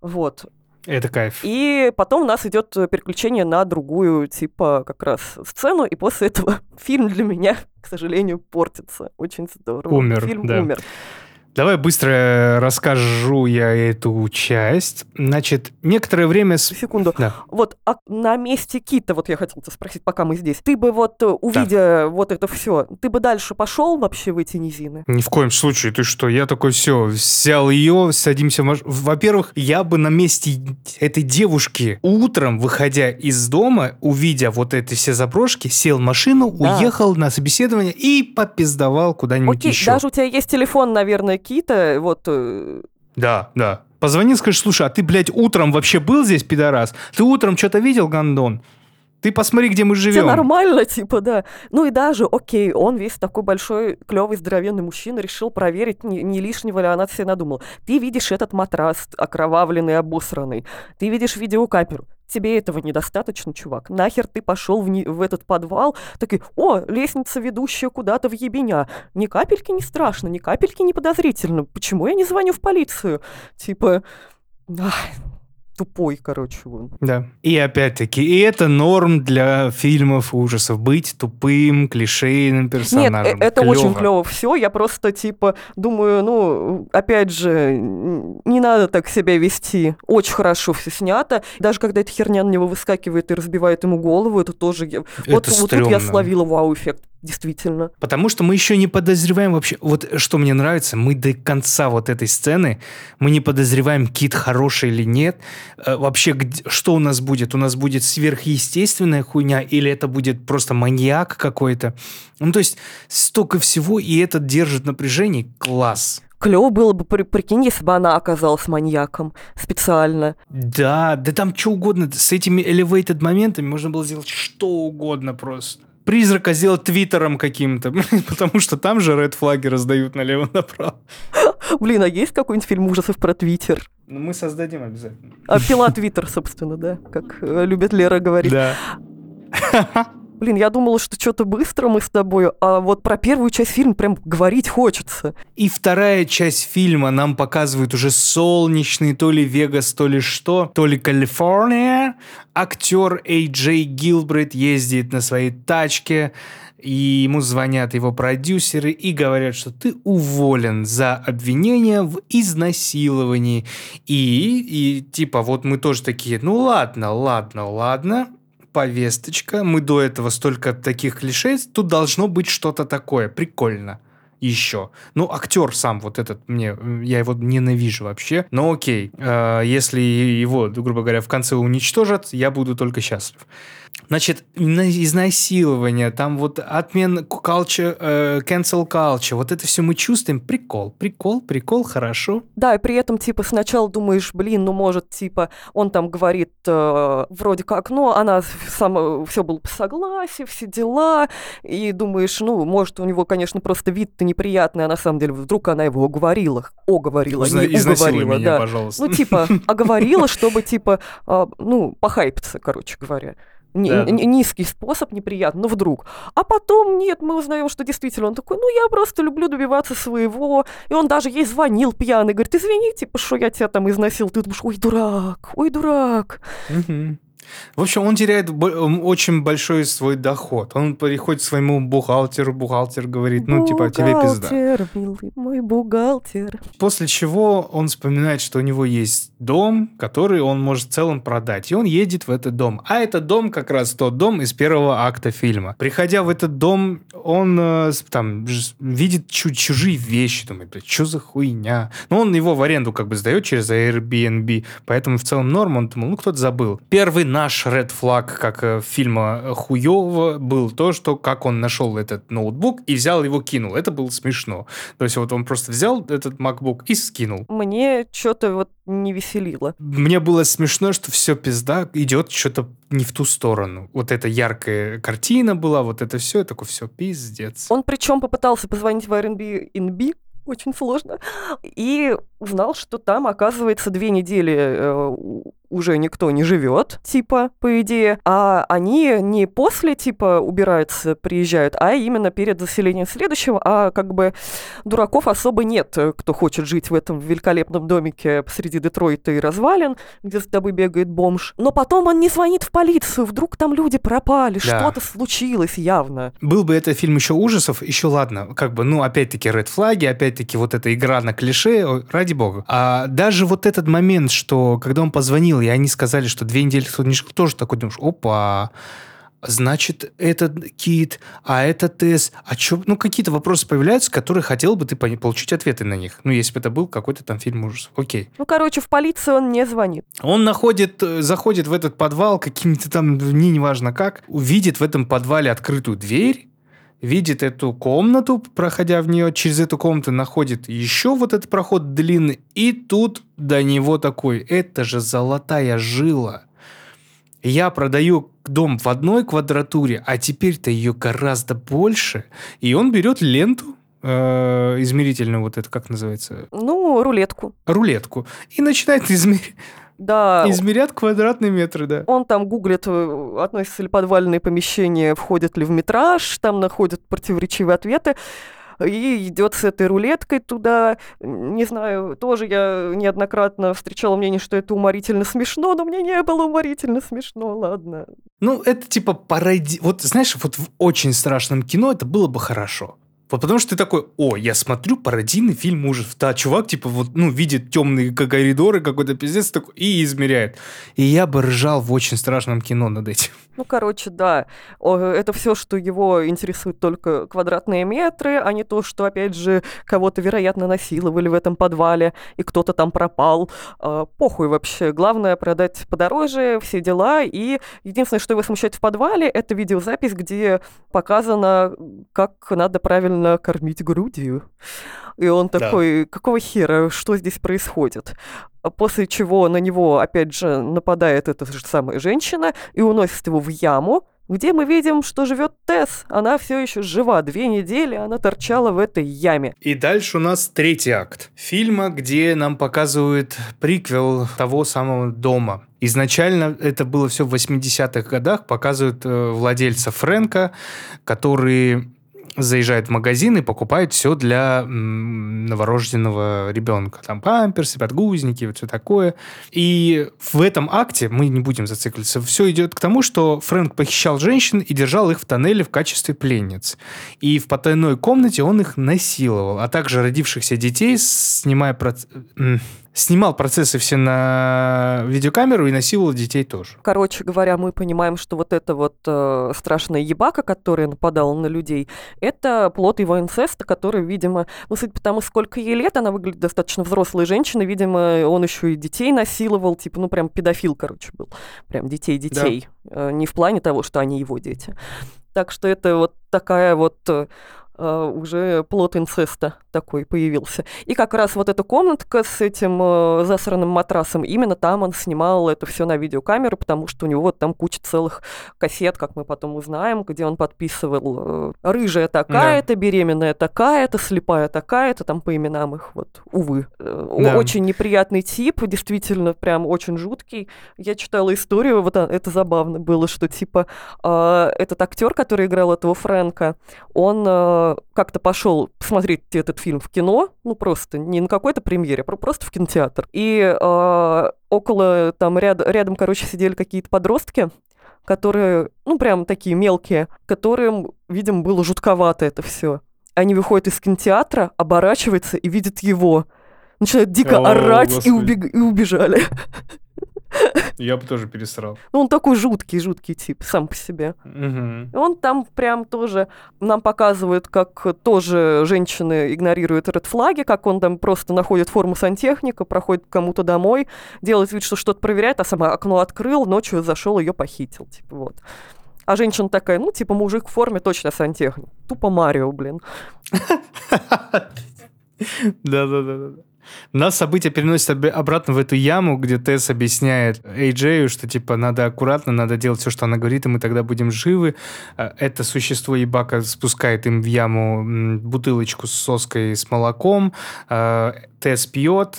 Вот.
Это кайф.
И потом у нас идет переключение на другую, типа, как раз сцену, и после этого фильм для меня, к сожалению, портится. Очень здорово.
Умер,
Фильм
да.
умер.
Давай быстро расскажу я эту часть. Значит, некоторое время...
Секунду.
Да.
Вот а на месте Кита, вот я хотела тебя спросить, пока мы здесь. Ты бы вот, э, увидя вот это все, ты бы дальше пошел вообще в эти низины?
Ни в коем случае, ты что, я такой, все, взял ее, садимся в маш- Во-первых, я бы на месте этой девушки утром, выходя из дома, увидя вот эти все заброшки, сел в машину,
Да.
уехал на собеседование и попиздавал куда-нибудь
Окей,
еще.
даже у тебя есть телефон, наверное, Кита, вот... э,
Да, да. Позвони, скажи, слушай, а ты, блядь, утром вообще был здесь, пидорас? Ты утром что-то видел, гандон? Ты посмотри, где мы
Все
живем.
нормально, типа, да. Ну и даже, окей, он весь такой большой, клевый, здоровенный мужчина, решил проверить, не, не лишнего ли она себе надумала. Ты видишь этот матрас окровавленный, обосранный. Ты видишь видеокамеру. Тебе этого недостаточно, чувак. Нахер ты пошел в, ни- в этот подвал, такой, о, лестница, ведущая куда-то в ебеня. Ни капельки не страшно, ни капельки не подозрительно. Почему я не звоню в полицию? Типа, ах, тупой, короче, он.
Да. И опять-таки, и это норм для фильмов ужасов. Быть тупым, клишейным
Нет,
персонажем.
э- это очень
Клёво.
клево все. Я просто, типа, думаю, ну, опять же, не надо так себя вести. Очень хорошо все снято. Даже когда эта херня на него выскакивает и разбивает ему голову, это тоже... я- Вот,
Это
вот тут я
стрёмно.
словила вау-эффект. Действительно.
Потому что мы еще не подозреваем вообще... Вот что мне нравится, мы до конца вот этой сцены, мы не подозреваем, Кит хороший или нет. Э, Вообще, что у нас будет? У нас будет сверхъестественная хуйня или это будет просто маньяк какой-то? Ну, то есть столько всего, и это держит напряжение. Класс.
Клево было бы, при- прикинь, если бы она оказалась маньяком специально.
Да, да там что угодно. С этими elevated моментами можно было сделать что угодно просто. Призрака сделать твиттером каким-то, потому что там же ред флаги раздают налево-направо.
Блин, а есть какой-нибудь фильм ужасов про Твиттер?
Ну, мы создадим обязательно.
А пила Твиттер, собственно, да, как э, любит Лера говорить.
Да.
Блин, я думала, что что-то быстро мы с тобой, а вот про первую часть фильма прям говорить хочется.
И вторая часть фильма нам показывает уже солнечный, то ли Вегас, то ли что, то ли Калифорния. Актер Эй Джей Гилбрейт ездит на своей тачке, и ему звонят его продюсеры и говорят, что ты уволен за обвинение в изнасиловании. И, и типа вот мы тоже такие, ну ладно, ладно, ладно, повесточка, мы до этого столько таких клише, тут должно быть что-то такое, прикольно еще. Ну, актер сам вот этот, мне, я его ненавижу вообще. Но окей, э, если его, грубо говоря, в конце уничтожат, я буду только счастлив. Значит, изнасилование, там вот отмен culture, э, cancel culture, вот это все мы чувствуем. Прикол, прикол, прикол, хорошо.
Да, и при этом, типа, сначала думаешь, блин, ну, может, типа, он там говорит э, вроде как, ну, она сама, все было по согласию, все дела, и думаешь, ну, может, у него, конечно, просто вид-то неприятный, а на самом деле вдруг она его оговорила, оговорила,
Узна-
не уговорила,
меня,
да.
пожалуйста.
Ну, типа, оговорила, чтобы, типа, э, ну, похайпиться, короче говоря.
Да.
ни- низкий способ, неприятно, но вдруг. А потом, нет, мы узнаем, что действительно он такой, ну, я просто люблю добиваться своего. И он даже ей звонил пьяный, говорит, извини, типа, что я тебя там износил. Ты думаешь, ой, дурак, ой, дурак.
Мгм. В общем, он теряет очень большой свой доход. Он приходит к своему бухгалтеру, бухгалтер говорит, ну, типа, тебе пизда.
Бухгалтер, милый мой бухгалтер.
После чего он вспоминает, что у него есть дом, который он может в целом продать. И он едет в этот дом. А этот дом как раз тот дом из первого акта фильма. Приходя в этот дом, он э, там видит чу- чужие вещи. Думает, блядь, что за хуйня? Но он его в аренду как бы сдает через Airbnb. Поэтому в целом норм. Он думал, ну, кто-то забыл. Первый наш red flag, как э, фильма хуёво, был то, что как он нашел этот ноутбук и взял его, кинул. Это было смешно. То есть вот он просто взял этот MacBook и скинул.
Мне что-то вот не веселило.
Мне было смешно, что все пизда идет что-то не в ту сторону. Вот эта яркая картина была, вот это все, такое все пиздец.
Он причем попытался позвонить в Airbnb, очень сложно, и узнал, что там, оказывается, две недели э, уже никто не живет, типа, по идее, а они не после, типа, убираются, приезжают, а именно перед заселением следующего, а как бы дураков особо нет, э, кто хочет жить в этом великолепном домике посреди Детройта и развалин, где с тобой бегает бомж. Но потом он не звонит в полицию, вдруг там люди пропали,
Да.
что-то случилось явно.
Был бы это фильм еще ужасов, еще ладно, как бы, ну, опять-таки, ред флаги, опять-таки, вот эта игра на клише, ой, ради бога. А даже вот этот момент, что когда он позвонил, и они сказали, что две недели жил, тоже такой думаешь, опа, значит, этот Кит, а это Тесс, а чё, ну, какие-то вопросы появляются, которые хотел бы ты получить ответы на них. Ну, если бы это был какой-то там фильм ужасов. Окей.
Ну, короче, в полицию он не звонит.
Он находит, э, заходит в этот подвал каким-то там, не неважно как, увидит в этом подвале открытую дверь, видит эту комнату, проходя в нее, через эту комнату находит еще вот этот проход длинный, и тут до него такой, это же золотая жила. Я продаю дом в одной квадратуре, а теперь-то ее гораздо больше. И он берет ленту, э, измерительную вот это, как называется,
Ну, рулетку.
рулетку, и начинает измерять.
Да,
Измерят квадратные метры, да.
он там гуглит, э, относятся ли подвальные помещения, входят ли в метраж, там находят противоречивые ответы. И идет с этой рулеткой туда. Не знаю, тоже я неоднократно встречала мнение, что это уморительно смешно, но мне не было уморительно смешно, ладно.
Ну, это типа пароди... Вот, знаешь, вот в очень страшном кино это было бы хорошо. Вот потому что ты такой, о, я смотрю пародийный фильм ужасов. Да, чувак, типа, вот, ну, видит темные коридоры, какой-то пиздец такой, и измеряет. И я бы ржал в очень страшном кино над этим.
Ну, короче, да, О, это все, что его интересует только квадратные метры, а не то, что, опять же, кого-то, вероятно, насиловали в этом подвале, и кто-то там пропал. А, похуй вообще. Главное продать подороже, все дела. И единственное, что его смущает в подвале, это видеозапись, где показано, как надо правильно кормить грудью. И он
Да.
такой, какого хера, что здесь происходит? А После чего на него, опять же, нападает эта же самая женщина и уносит его в яму, где мы видим, что живет Тесс. Она все еще жива. Две недели она торчала в этой яме.
И дальше у нас третий акт фильма, где нам показывают приквел того самого дома. Изначально это было все в 80-х годах, показывают э, владельца Фрэнка, который заезжает в магазин и покупает все для новорожденного ребенка. Там памперсы, подгузники, вот все такое. И в этом акте, мы не будем зацикливаться, все идет к тому, что Фрэнк похищал женщин и держал их в тоннеле в качестве пленниц. И в потайной комнате он их насиловал, а также родившихся детей, снимая проц- снимал процессы все на видеокамеру и насиловал детей тоже.
Короче говоря, мы понимаем, что вот эта вот э, страшная ебака, которая нападала на людей, это плод его инцеста, который, видимо, ну, судя по тому, сколько ей лет, она выглядит достаточно взрослой женщиной, видимо, он еще и детей насиловал, типа, ну, прям педофил, короче, был. Прям детей-детей. Да. Э, не в плане того, что они его дети. Так что это вот такая вот э, уже плод инцеста такой появился. И как раз вот эта комнатка с этим э, засранным матрасом, именно там он снимал это все на видеокамеру, потому что у него вот там куча целых кассет, как мы потом узнаем, где он подписывал э, рыжая такая-то, да. беременная такая-то, слепая такая-то, там по именам их вот, увы. Э, да. Очень неприятный тип, действительно прям очень жуткий. Я читала историю, вот это забавно было, что типа этот актер, который играл этого Фрэнка, он э, как-то пошел посмотреть этот фильм в кино, ну просто не на какой-то премьере, а просто в кинотеатр. И э, около там ряд, рядом, короче, сидели какие-то подростки, которые, ну прям такие мелкие, которым, видимо, было жутковато это все. Они выходят из кинотеатра, оборачиваются и видят его. Начинают дико О, орать и, убег... и убежали.
Я бы тоже пересрал.
Ну, он такой жуткий, жуткий тип сам по себе.
Угу.
Он там прям тоже нам показывает, как тоже женщины игнорируют флаги, как он там просто находит форму сантехника, проходит кому-то домой, делает вид, что что-то проверяет, а сама окно открыл, ночью зашел, ее похитил. Типа вот. А женщина такая, ну, типа, мужик в форме, точно сантехник. Тупо Марио, блин.
Да-да-да. Нас события переносят обратно в эту яму, где Тесс объясняет Эйджею, что типа надо аккуратно, надо делать все, что она говорит, и мы тогда будем живы. А, это существо ебака спускает им в яму бутылочку с соской с молоком. А, Тесс пьет,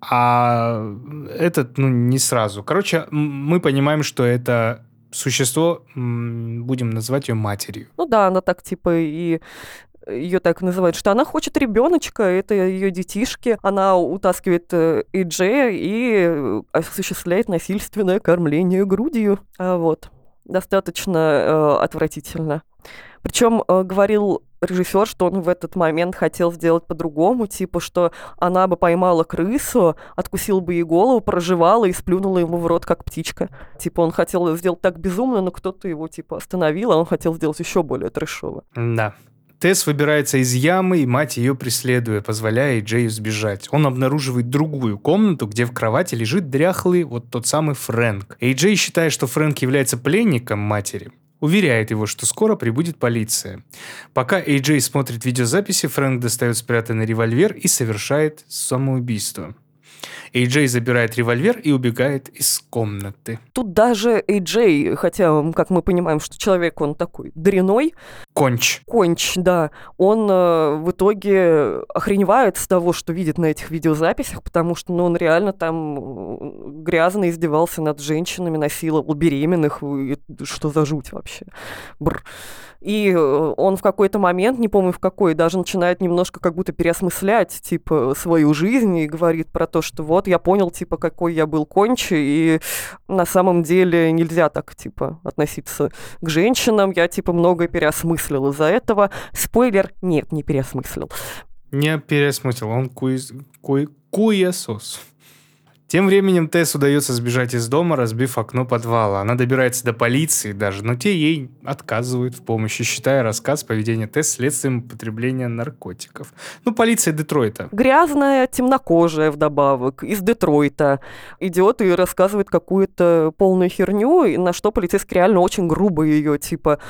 а этот, ну, не сразу. Короче, мы понимаем, что это существо, будем называть ее матерью.
Ну да, она так типа и ее так называют, что она хочет ребеночка, это ее детишки, она утаскивает Иджея э, и э, осуществляет насильственное кормление грудью. А вот. Достаточно э, отвратительно. Причем э, говорил режиссер, что он в этот момент хотел сделать по-другому, типа, что она бы поймала крысу, откусила бы ей голову, проживала и сплюнула ему в рот, как птичка. Типа, он хотел сделать так безумно, но кто-то его, типа, остановил, а он хотел сделать еще более трешово.
Да. Тесс выбирается из ямы, и мать ее преследуя, позволяя Джею сбежать. Он обнаруживает другую комнату, где в кровати лежит дряхлый, вот тот самый Фрэнк. И Джей, считая, что Фрэнк является пленником матери, уверяет его, что скоро прибудет полиция. Пока Эйджей смотрит видеозаписи, Фрэнк достает спрятанный револьвер и совершает самоубийство. Эйджей забирает револьвер и убегает из комнаты.
Тут даже Эйджей, хотя, как мы понимаем, что человек, он такой дряной.
Конч.
Конч, да. Он э, в итоге охреневает с того, что видит на этих видеозаписях, потому что ну, он реально там грязно издевался над женщинами, насиловал беременных. И, что за жуть вообще? Бррр. И э, он в какой-то момент, не помню в какой, даже начинает немножко как будто переосмыслять, типа, свою жизнь и говорит про то, что вот я понял, типа, какой я был кончи, и на самом деле нельзя так, типа, относиться к женщинам. Я, типа, многое переосмыслил из-за этого. Спойлер, нет, не переосмыслил.
Не переосмыслил, он куй... Куй... куесос. Тем временем Тесс удается сбежать из дома, разбив окно подвала. Она добирается до полиции даже, но те ей отказывают в помощи, считая рассказ поведения Тесс следствием употребления наркотиков. Ну, полиция Детройта.
Грязная, темнокожая вдобавок, из Детройта. Идет и рассказывает какую-то полную херню, на что полицейский реально очень грубо ее, типа,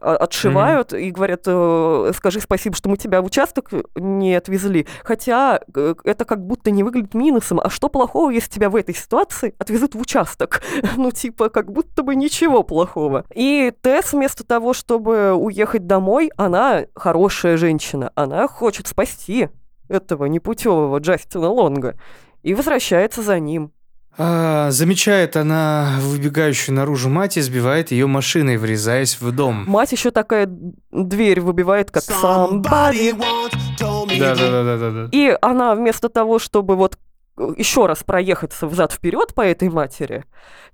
отшивают mm-hmm. и говорят, э, скажи спасибо, что мы тебя в участок не отвезли. Хотя э, это как будто не выглядит минусом. А что плохого, если тебя в этой ситуации отвезут в участок? ну, типа, как будто бы ничего плохого. И Тесс вместо того, чтобы уехать домой, она хорошая женщина. Она хочет спасти этого непутевого Джастина Лонга и возвращается за ним.
А, замечает она выбегающую наружу мать и сбивает ее машиной, врезаясь в дом.
Мать еще такая дверь выбивает, как somebody
да, да, да, да, да, да.
И она вместо того, чтобы вот еще раз проехаться взад вперед по этой матери,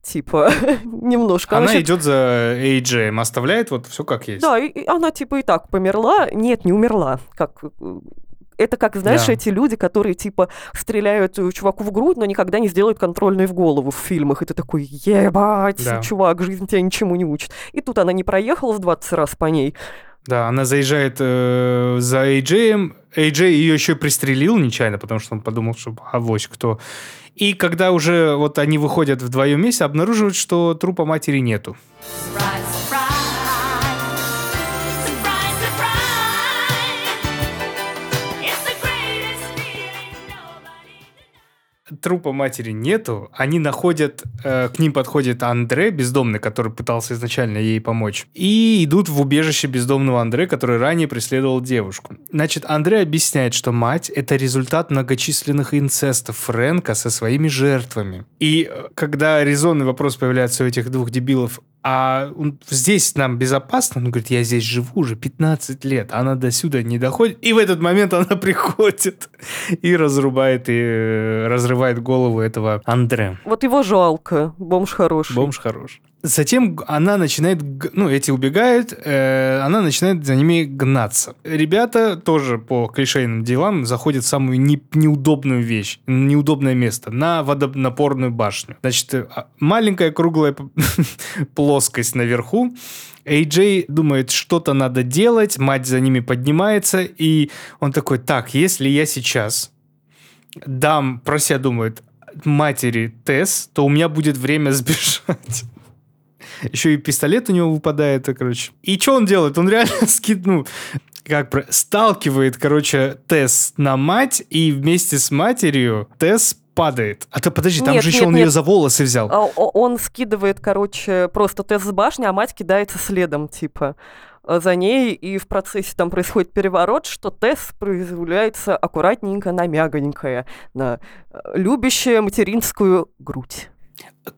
типа немножко.
Она, она идет за AJ, оставляет вот все как есть.
Да, и, и она типа и так померла, нет, не умерла, как Это как, знаешь,
Да.
эти люди, которые, типа, стреляют э, чуваку в грудь, но никогда не сделают контрольные в голову в фильмах. И ты такой, ебать,
Да.
чувак, жизнь тебя ничему не учит. И тут она не проехала в 20 раз по ней.
Да, она заезжает э, за Эйджеем. Эйджей ее еще пристрелил нечаянно, потому что он подумал, что авось кто. И когда уже вот они выходят вдвоем вместе, обнаруживают, что трупа матери нету.
Surprise,
Трупа матери нету. Они находят, э, к ним подходит Андре, бездомный, который пытался изначально ей помочь. И идут в убежище бездомного Андре, который ранее преследовал девушку. Значит, Андре объясняет, что мать – это результат многочисленных инцестов Фрэнка со своими жертвами. И э, когда резонный вопрос появляется у этих двух дебилов, а он- здесь нам безопасно? Он говорит, я здесь живу уже 15 лет, она до сюда не доходит. И в этот момент она приходит и разрубает и э, разрывает голову этого Андре.
Вот его жалко, бомж хороший.
Бомж хорош. Затем она начинает, ну, эти убегают, э, она начинает за ними гнаться. Ребята тоже по клишейным делам заходят в самую не- неудобную вещь, неудобное место, на водонапорную башню. Значит, э, а- маленькая круглая плоскость наверху, Эй-Джей думает, что-то надо делать, мать за ними поднимается, и он такой, так, если я сейчас дам, про себя думает, матери Тесс, то у меня будет время сбежать. Еще и пистолет у него выпадает, и, короче. И что он делает? Он реально скид, ну, как про- сталкивает, короче, Тесс на мать, и вместе с матерью Тесс падает. А то подожди, там
Нет,
же еще
нет,
он ее
нет.
за волосы взял.
А Он скидывает, короче, просто тест с башни, а мать кидается следом, типа, э, за ней, и в процессе там происходит переворот, что Тесс проявляется аккуратненько на мягонькое, на э, любящее материнскую грудь.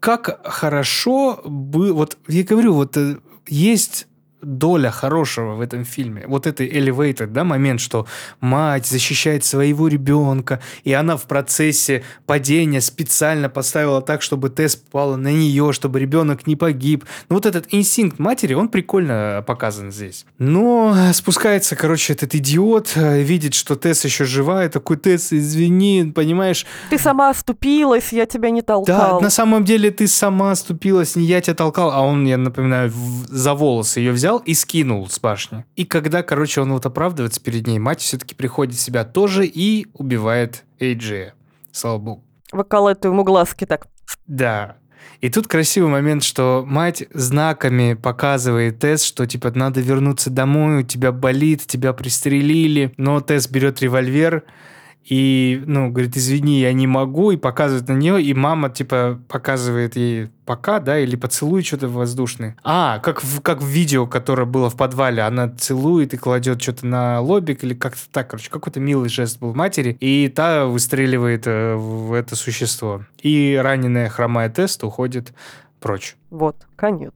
Как хорошо бы... Вот я говорю, вот э, есть доля хорошего в этом фильме. Вот это elevated, да, момент, что мать защищает своего ребенка, и она в процессе падения специально поставила так, чтобы Тесс попала на нее, чтобы ребенок не погиб. Ну, вот этот инстинкт матери, он прикольно показан здесь. Но спускается, короче, этот идиот, видит, что Тесс еще жива, и такой, Тесс, извини, понимаешь,
Ты сама оступилась, я тебя не
да,
толкал.
на самом деле ты сама ступилась, не я тебя толкал, а он, я напоминаю, за волосы ее взял и скинул с башни. И когда, короче, он вот оправдывается перед ней, мать все-таки приходит в себя тоже и убивает Эйджея. Слава богу.
Выколоть ему глазки так.
Да. И тут красивый момент, что мать знаками показывает Тесс, что типа надо вернуться домой, у тебя болит, тебя пристрелили. Но Тесс берет револьвер и, ну, говорит, извини, я не могу, и показывает на нее, и мама, типа, показывает ей пока, да, или поцелуй что-то воздушное. А, как в, как в видео, которое было в подвале, она целует и кладет что-то на лобик, или как-то так, короче, какой-то милый жест был матери, и та выстреливает э, в это существо. И раненая хромая тест уходит прочь.
Вот, конец.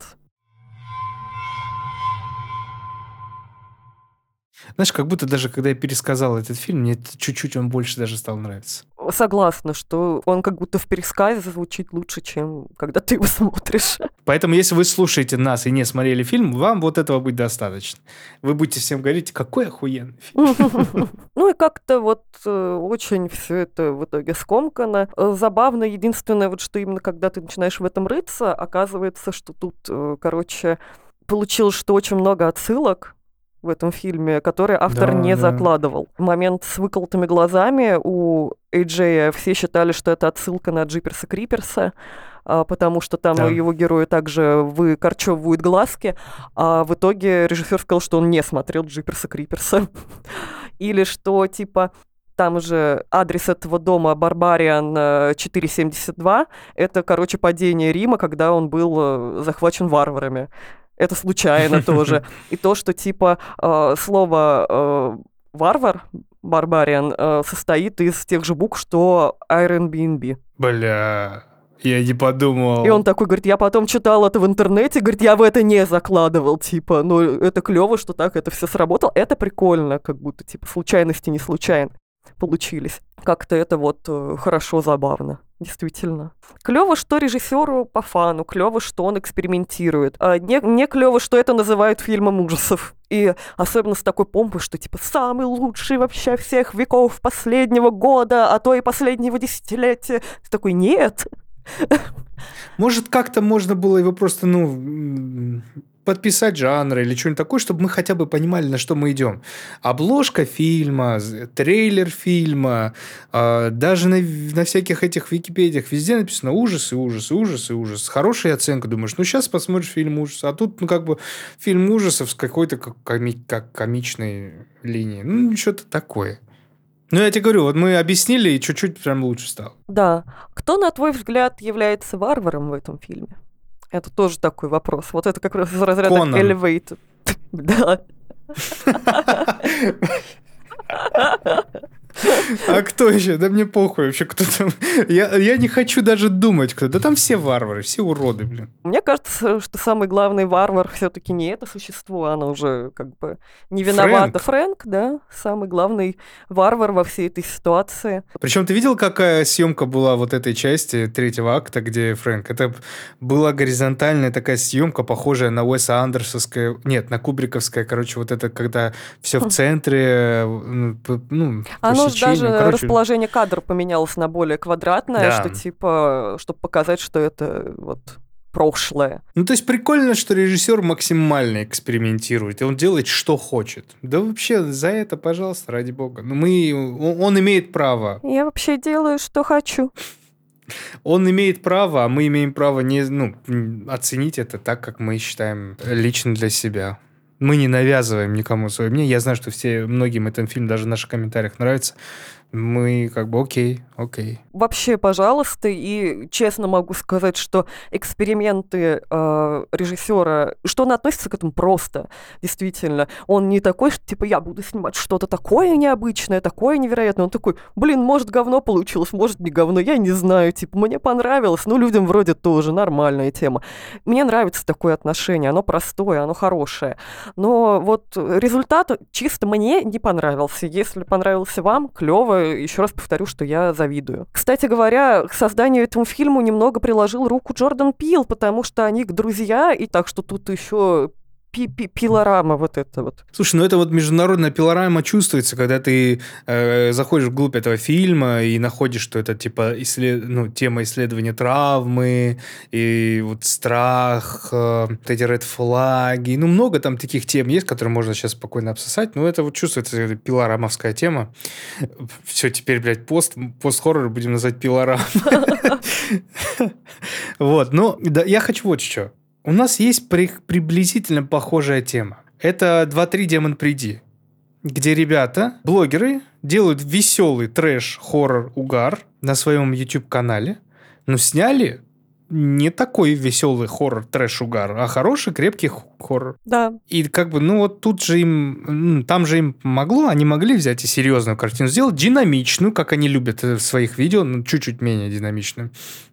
Знаешь, как будто даже когда я пересказал этот фильм, мне чуть-чуть он больше даже стал нравиться.
Согласна, что он как будто в пересказе звучит лучше, чем когда ты его смотришь.
Поэтому, если вы слушаете нас и не смотрели фильм, вам вот этого будет достаточно. Вы будете всем говорить, какой охуенный фильм.
Ну и как-то вот э, очень все это в итоге скомкано. Забавно, единственное, вот что именно когда ты начинаешь в этом рыться, оказывается, что тут, э, короче, получилось, что очень много отсылок в этом фильме, которые автор
Да,
не
да.
закладывал. Момент с выколотыми глазами у Эйджея все считали, что это отсылка на Джиперса Криперса, а, потому что там
Да.
его герою также выкорчевывают глазки, а в итоге режиссер сказал, что он не смотрел Джиперса Криперса. Или что, типа, там же адрес этого дома Барбариан э, 472, это, короче, падение Рима, когда он был э, захвачен варварами. Это случайно тоже. И то, что, типа, э, слово э, варвар, барбариан, э, состоит из тех же букв, что Airbnb.
Бля, я не подумал.
И он такой говорит, я потом читал это в интернете, говорит, я в это не закладывал, типа, ну это клево, что так это все сработало, это прикольно, как будто, типа, случайности не случайно получились. Как-то это вот хорошо, забавно. Действительно. Клево, что режиссеру по фану, клево, что он экспериментирует. А не, не клево, что это называют фильмом ужасов. И особенно с такой помпой, что типа самый лучший вообще всех веков последнего года, а то и последнего десятилетия. Ты такой, нет.
Может, как-то можно было его просто, ну, подписать жанр или что-нибудь такое, чтобы мы хотя бы понимали, на что мы идем. Обложка фильма, трейлер фильма, а, даже на, на всяких этих Википедиях везде написано ужасы, ужасы, ужасы, ужасы. Хорошая оценка. Думаешь, ну сейчас посмотришь фильм ужасов. А тут, ну, как бы фильм ужасов с какой-то как, коми- как комичной линией. Ну, что-то такое. Ну, я тебе говорю, вот мы объяснили, и чуть-чуть прям лучше стало.
Да. Кто, на твой взгляд, является варваром в этом фильме? Это тоже такой вопрос. Вот это как раз из разряда
Конан.
Elevated. Да.
А кто еще? Да мне похуй вообще, кто там. Я, я не хочу даже думать, кто. Да там все варвары, все уроды, блин.
Мне кажется, что самый главный варвар все-таки не это существо, оно уже как бы не виновата. Фрэнк, да, самый главный варвар во всей этой ситуации.
Причем ты видел, какая съемка была вот этой части третьего акта, где Фрэнк? Это была горизонтальная такая съемка, похожая на Уэса Андерсовское, нет, на Кубриковское, короче, вот это, когда все в центре, ну, п- ну, по
Оно же
сечению,
даже
короче.
расположение кадров поменялось на более квадратное,
Да.
что типа, чтобы показать, что это вот прошлое.
Ну, то есть прикольно, что режиссер максимально экспериментирует, и он делает, что хочет. Да вообще, за это, пожалуйста, ради бога. Ну, мы, он, он имеет право.
Я вообще делаю, что хочу.
Он имеет право, а мы имеем право не, ну, оценить это так, как мы считаем лично для себя. Мы не навязываем никому свое мнение. Я знаю, что все, многим этот фильм даже в наших комментариях нравится. Мы как бы окей, окей.
Вообще, пожалуйста, и честно могу сказать, что эксперименты э, режиссера, что он относится к этому просто, действительно. Он не такой, что типа я буду снимать что-то такое необычное, такое невероятное. Он такой, блин, может говно получилось, может не говно, я не знаю, типа мне понравилось, ну людям вроде тоже нормальная тема. Мне нравится такое отношение, оно простое, оно хорошее. Но вот результат чисто мне не понравился. Если понравился вам, клево. Еще раз повторю, что я завидую. Кстати говоря, к созданию этому фильму немного приложил руку Джордан Пил, потому что они друзья, и так что тут еще пилорама вот это вот.
Слушай, ну это вот международная пилорама чувствуется, когда ты э, заходишь вглубь этого фильма и находишь, что это типа исслед... ну, тема исследования травмы и вот страх, э, вот эти ред флаги. Ну, много там таких тем есть, которые можно сейчас спокойно обсосать. Но это вот чувствуется, пилорамовская тема. Все, теперь, блядь, пост, пост-хоррор будем называть пилорам. Вот, ну, я хочу вот что. У нас есть при- приблизительно похожая тема. Это 2-3 Демон Приди, где ребята, блогеры, делают веселый трэш, хоррор, угар на своем YouTube-канале, но сняли не такой веселый хоррор, трэш, угар, а хороший, крепкий хоррор.
Да,
И как бы, ну вот тут же им, там же им помогло, они могли взять и серьезную картину сделать, динамичную, как они любят э, в своих видео, ну чуть-чуть менее динамичную,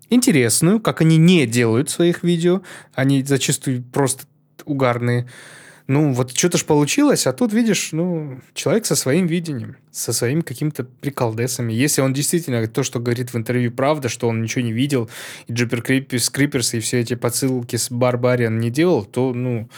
интересную, как они не делают в своих видео, они зачастую просто угарные. Ну, вот что-то ж получилось, а тут, видишь, ну, человек со своим видением, со своими какими-то приколдесами. Если он действительно то, что говорит в интервью, правда, что он ничего не видел, и Джипер Криперс, Криперс и все эти подсылки с Барбариан не делал, то, ну,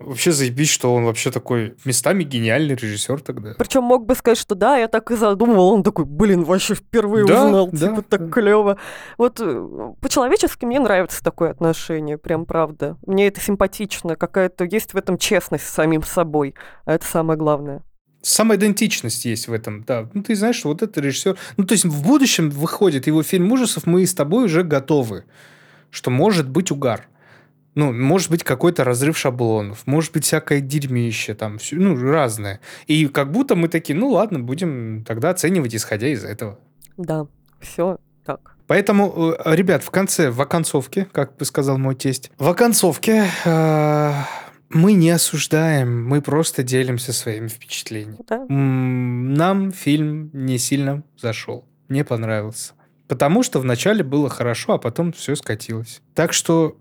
вообще заебись, что он вообще такой местами гениальный режиссер тогда.
Причем мог бы сказать, что да, я так и задумывал. Он такой, блин, вообще впервые
Да,
узнал,
да,
типа так
да.
клево. Вот э, по-человечески мне нравится такое отношение, прям правда. Мне это симпатично, какая-то есть в этом честность с самим собой. А это самое главное.
Самоидентичность есть в этом, да. Ну, ты знаешь, что вот это режиссер... Ну, то есть в будущем выходит его фильм ужасов, мы с тобой уже готовы, что может быть угар. Ну, может быть какой-то разрыв шаблонов, может быть всякое дерьмище, там, всё- ну, разное. И как будто мы такие, ну, ладно, будем тогда оценивать, исходя из этого.
Да, все так.
Поэтому, э, ребят, в конце, в оконцовке, как бы сказал мой тесть, в оконцовке э, мы не осуждаем, мы просто делимся своими впечатлениями.
Да.
Нам фильм не сильно зашел, не понравился. Потому что вначале было хорошо, а потом все скатилось. Так что,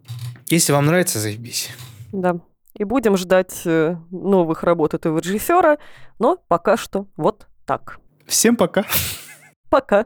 если вам нравится, заебись.
Да. И будем ждать э, новых работ этого режиссера, но пока что вот так.
Всем пока.
Пока.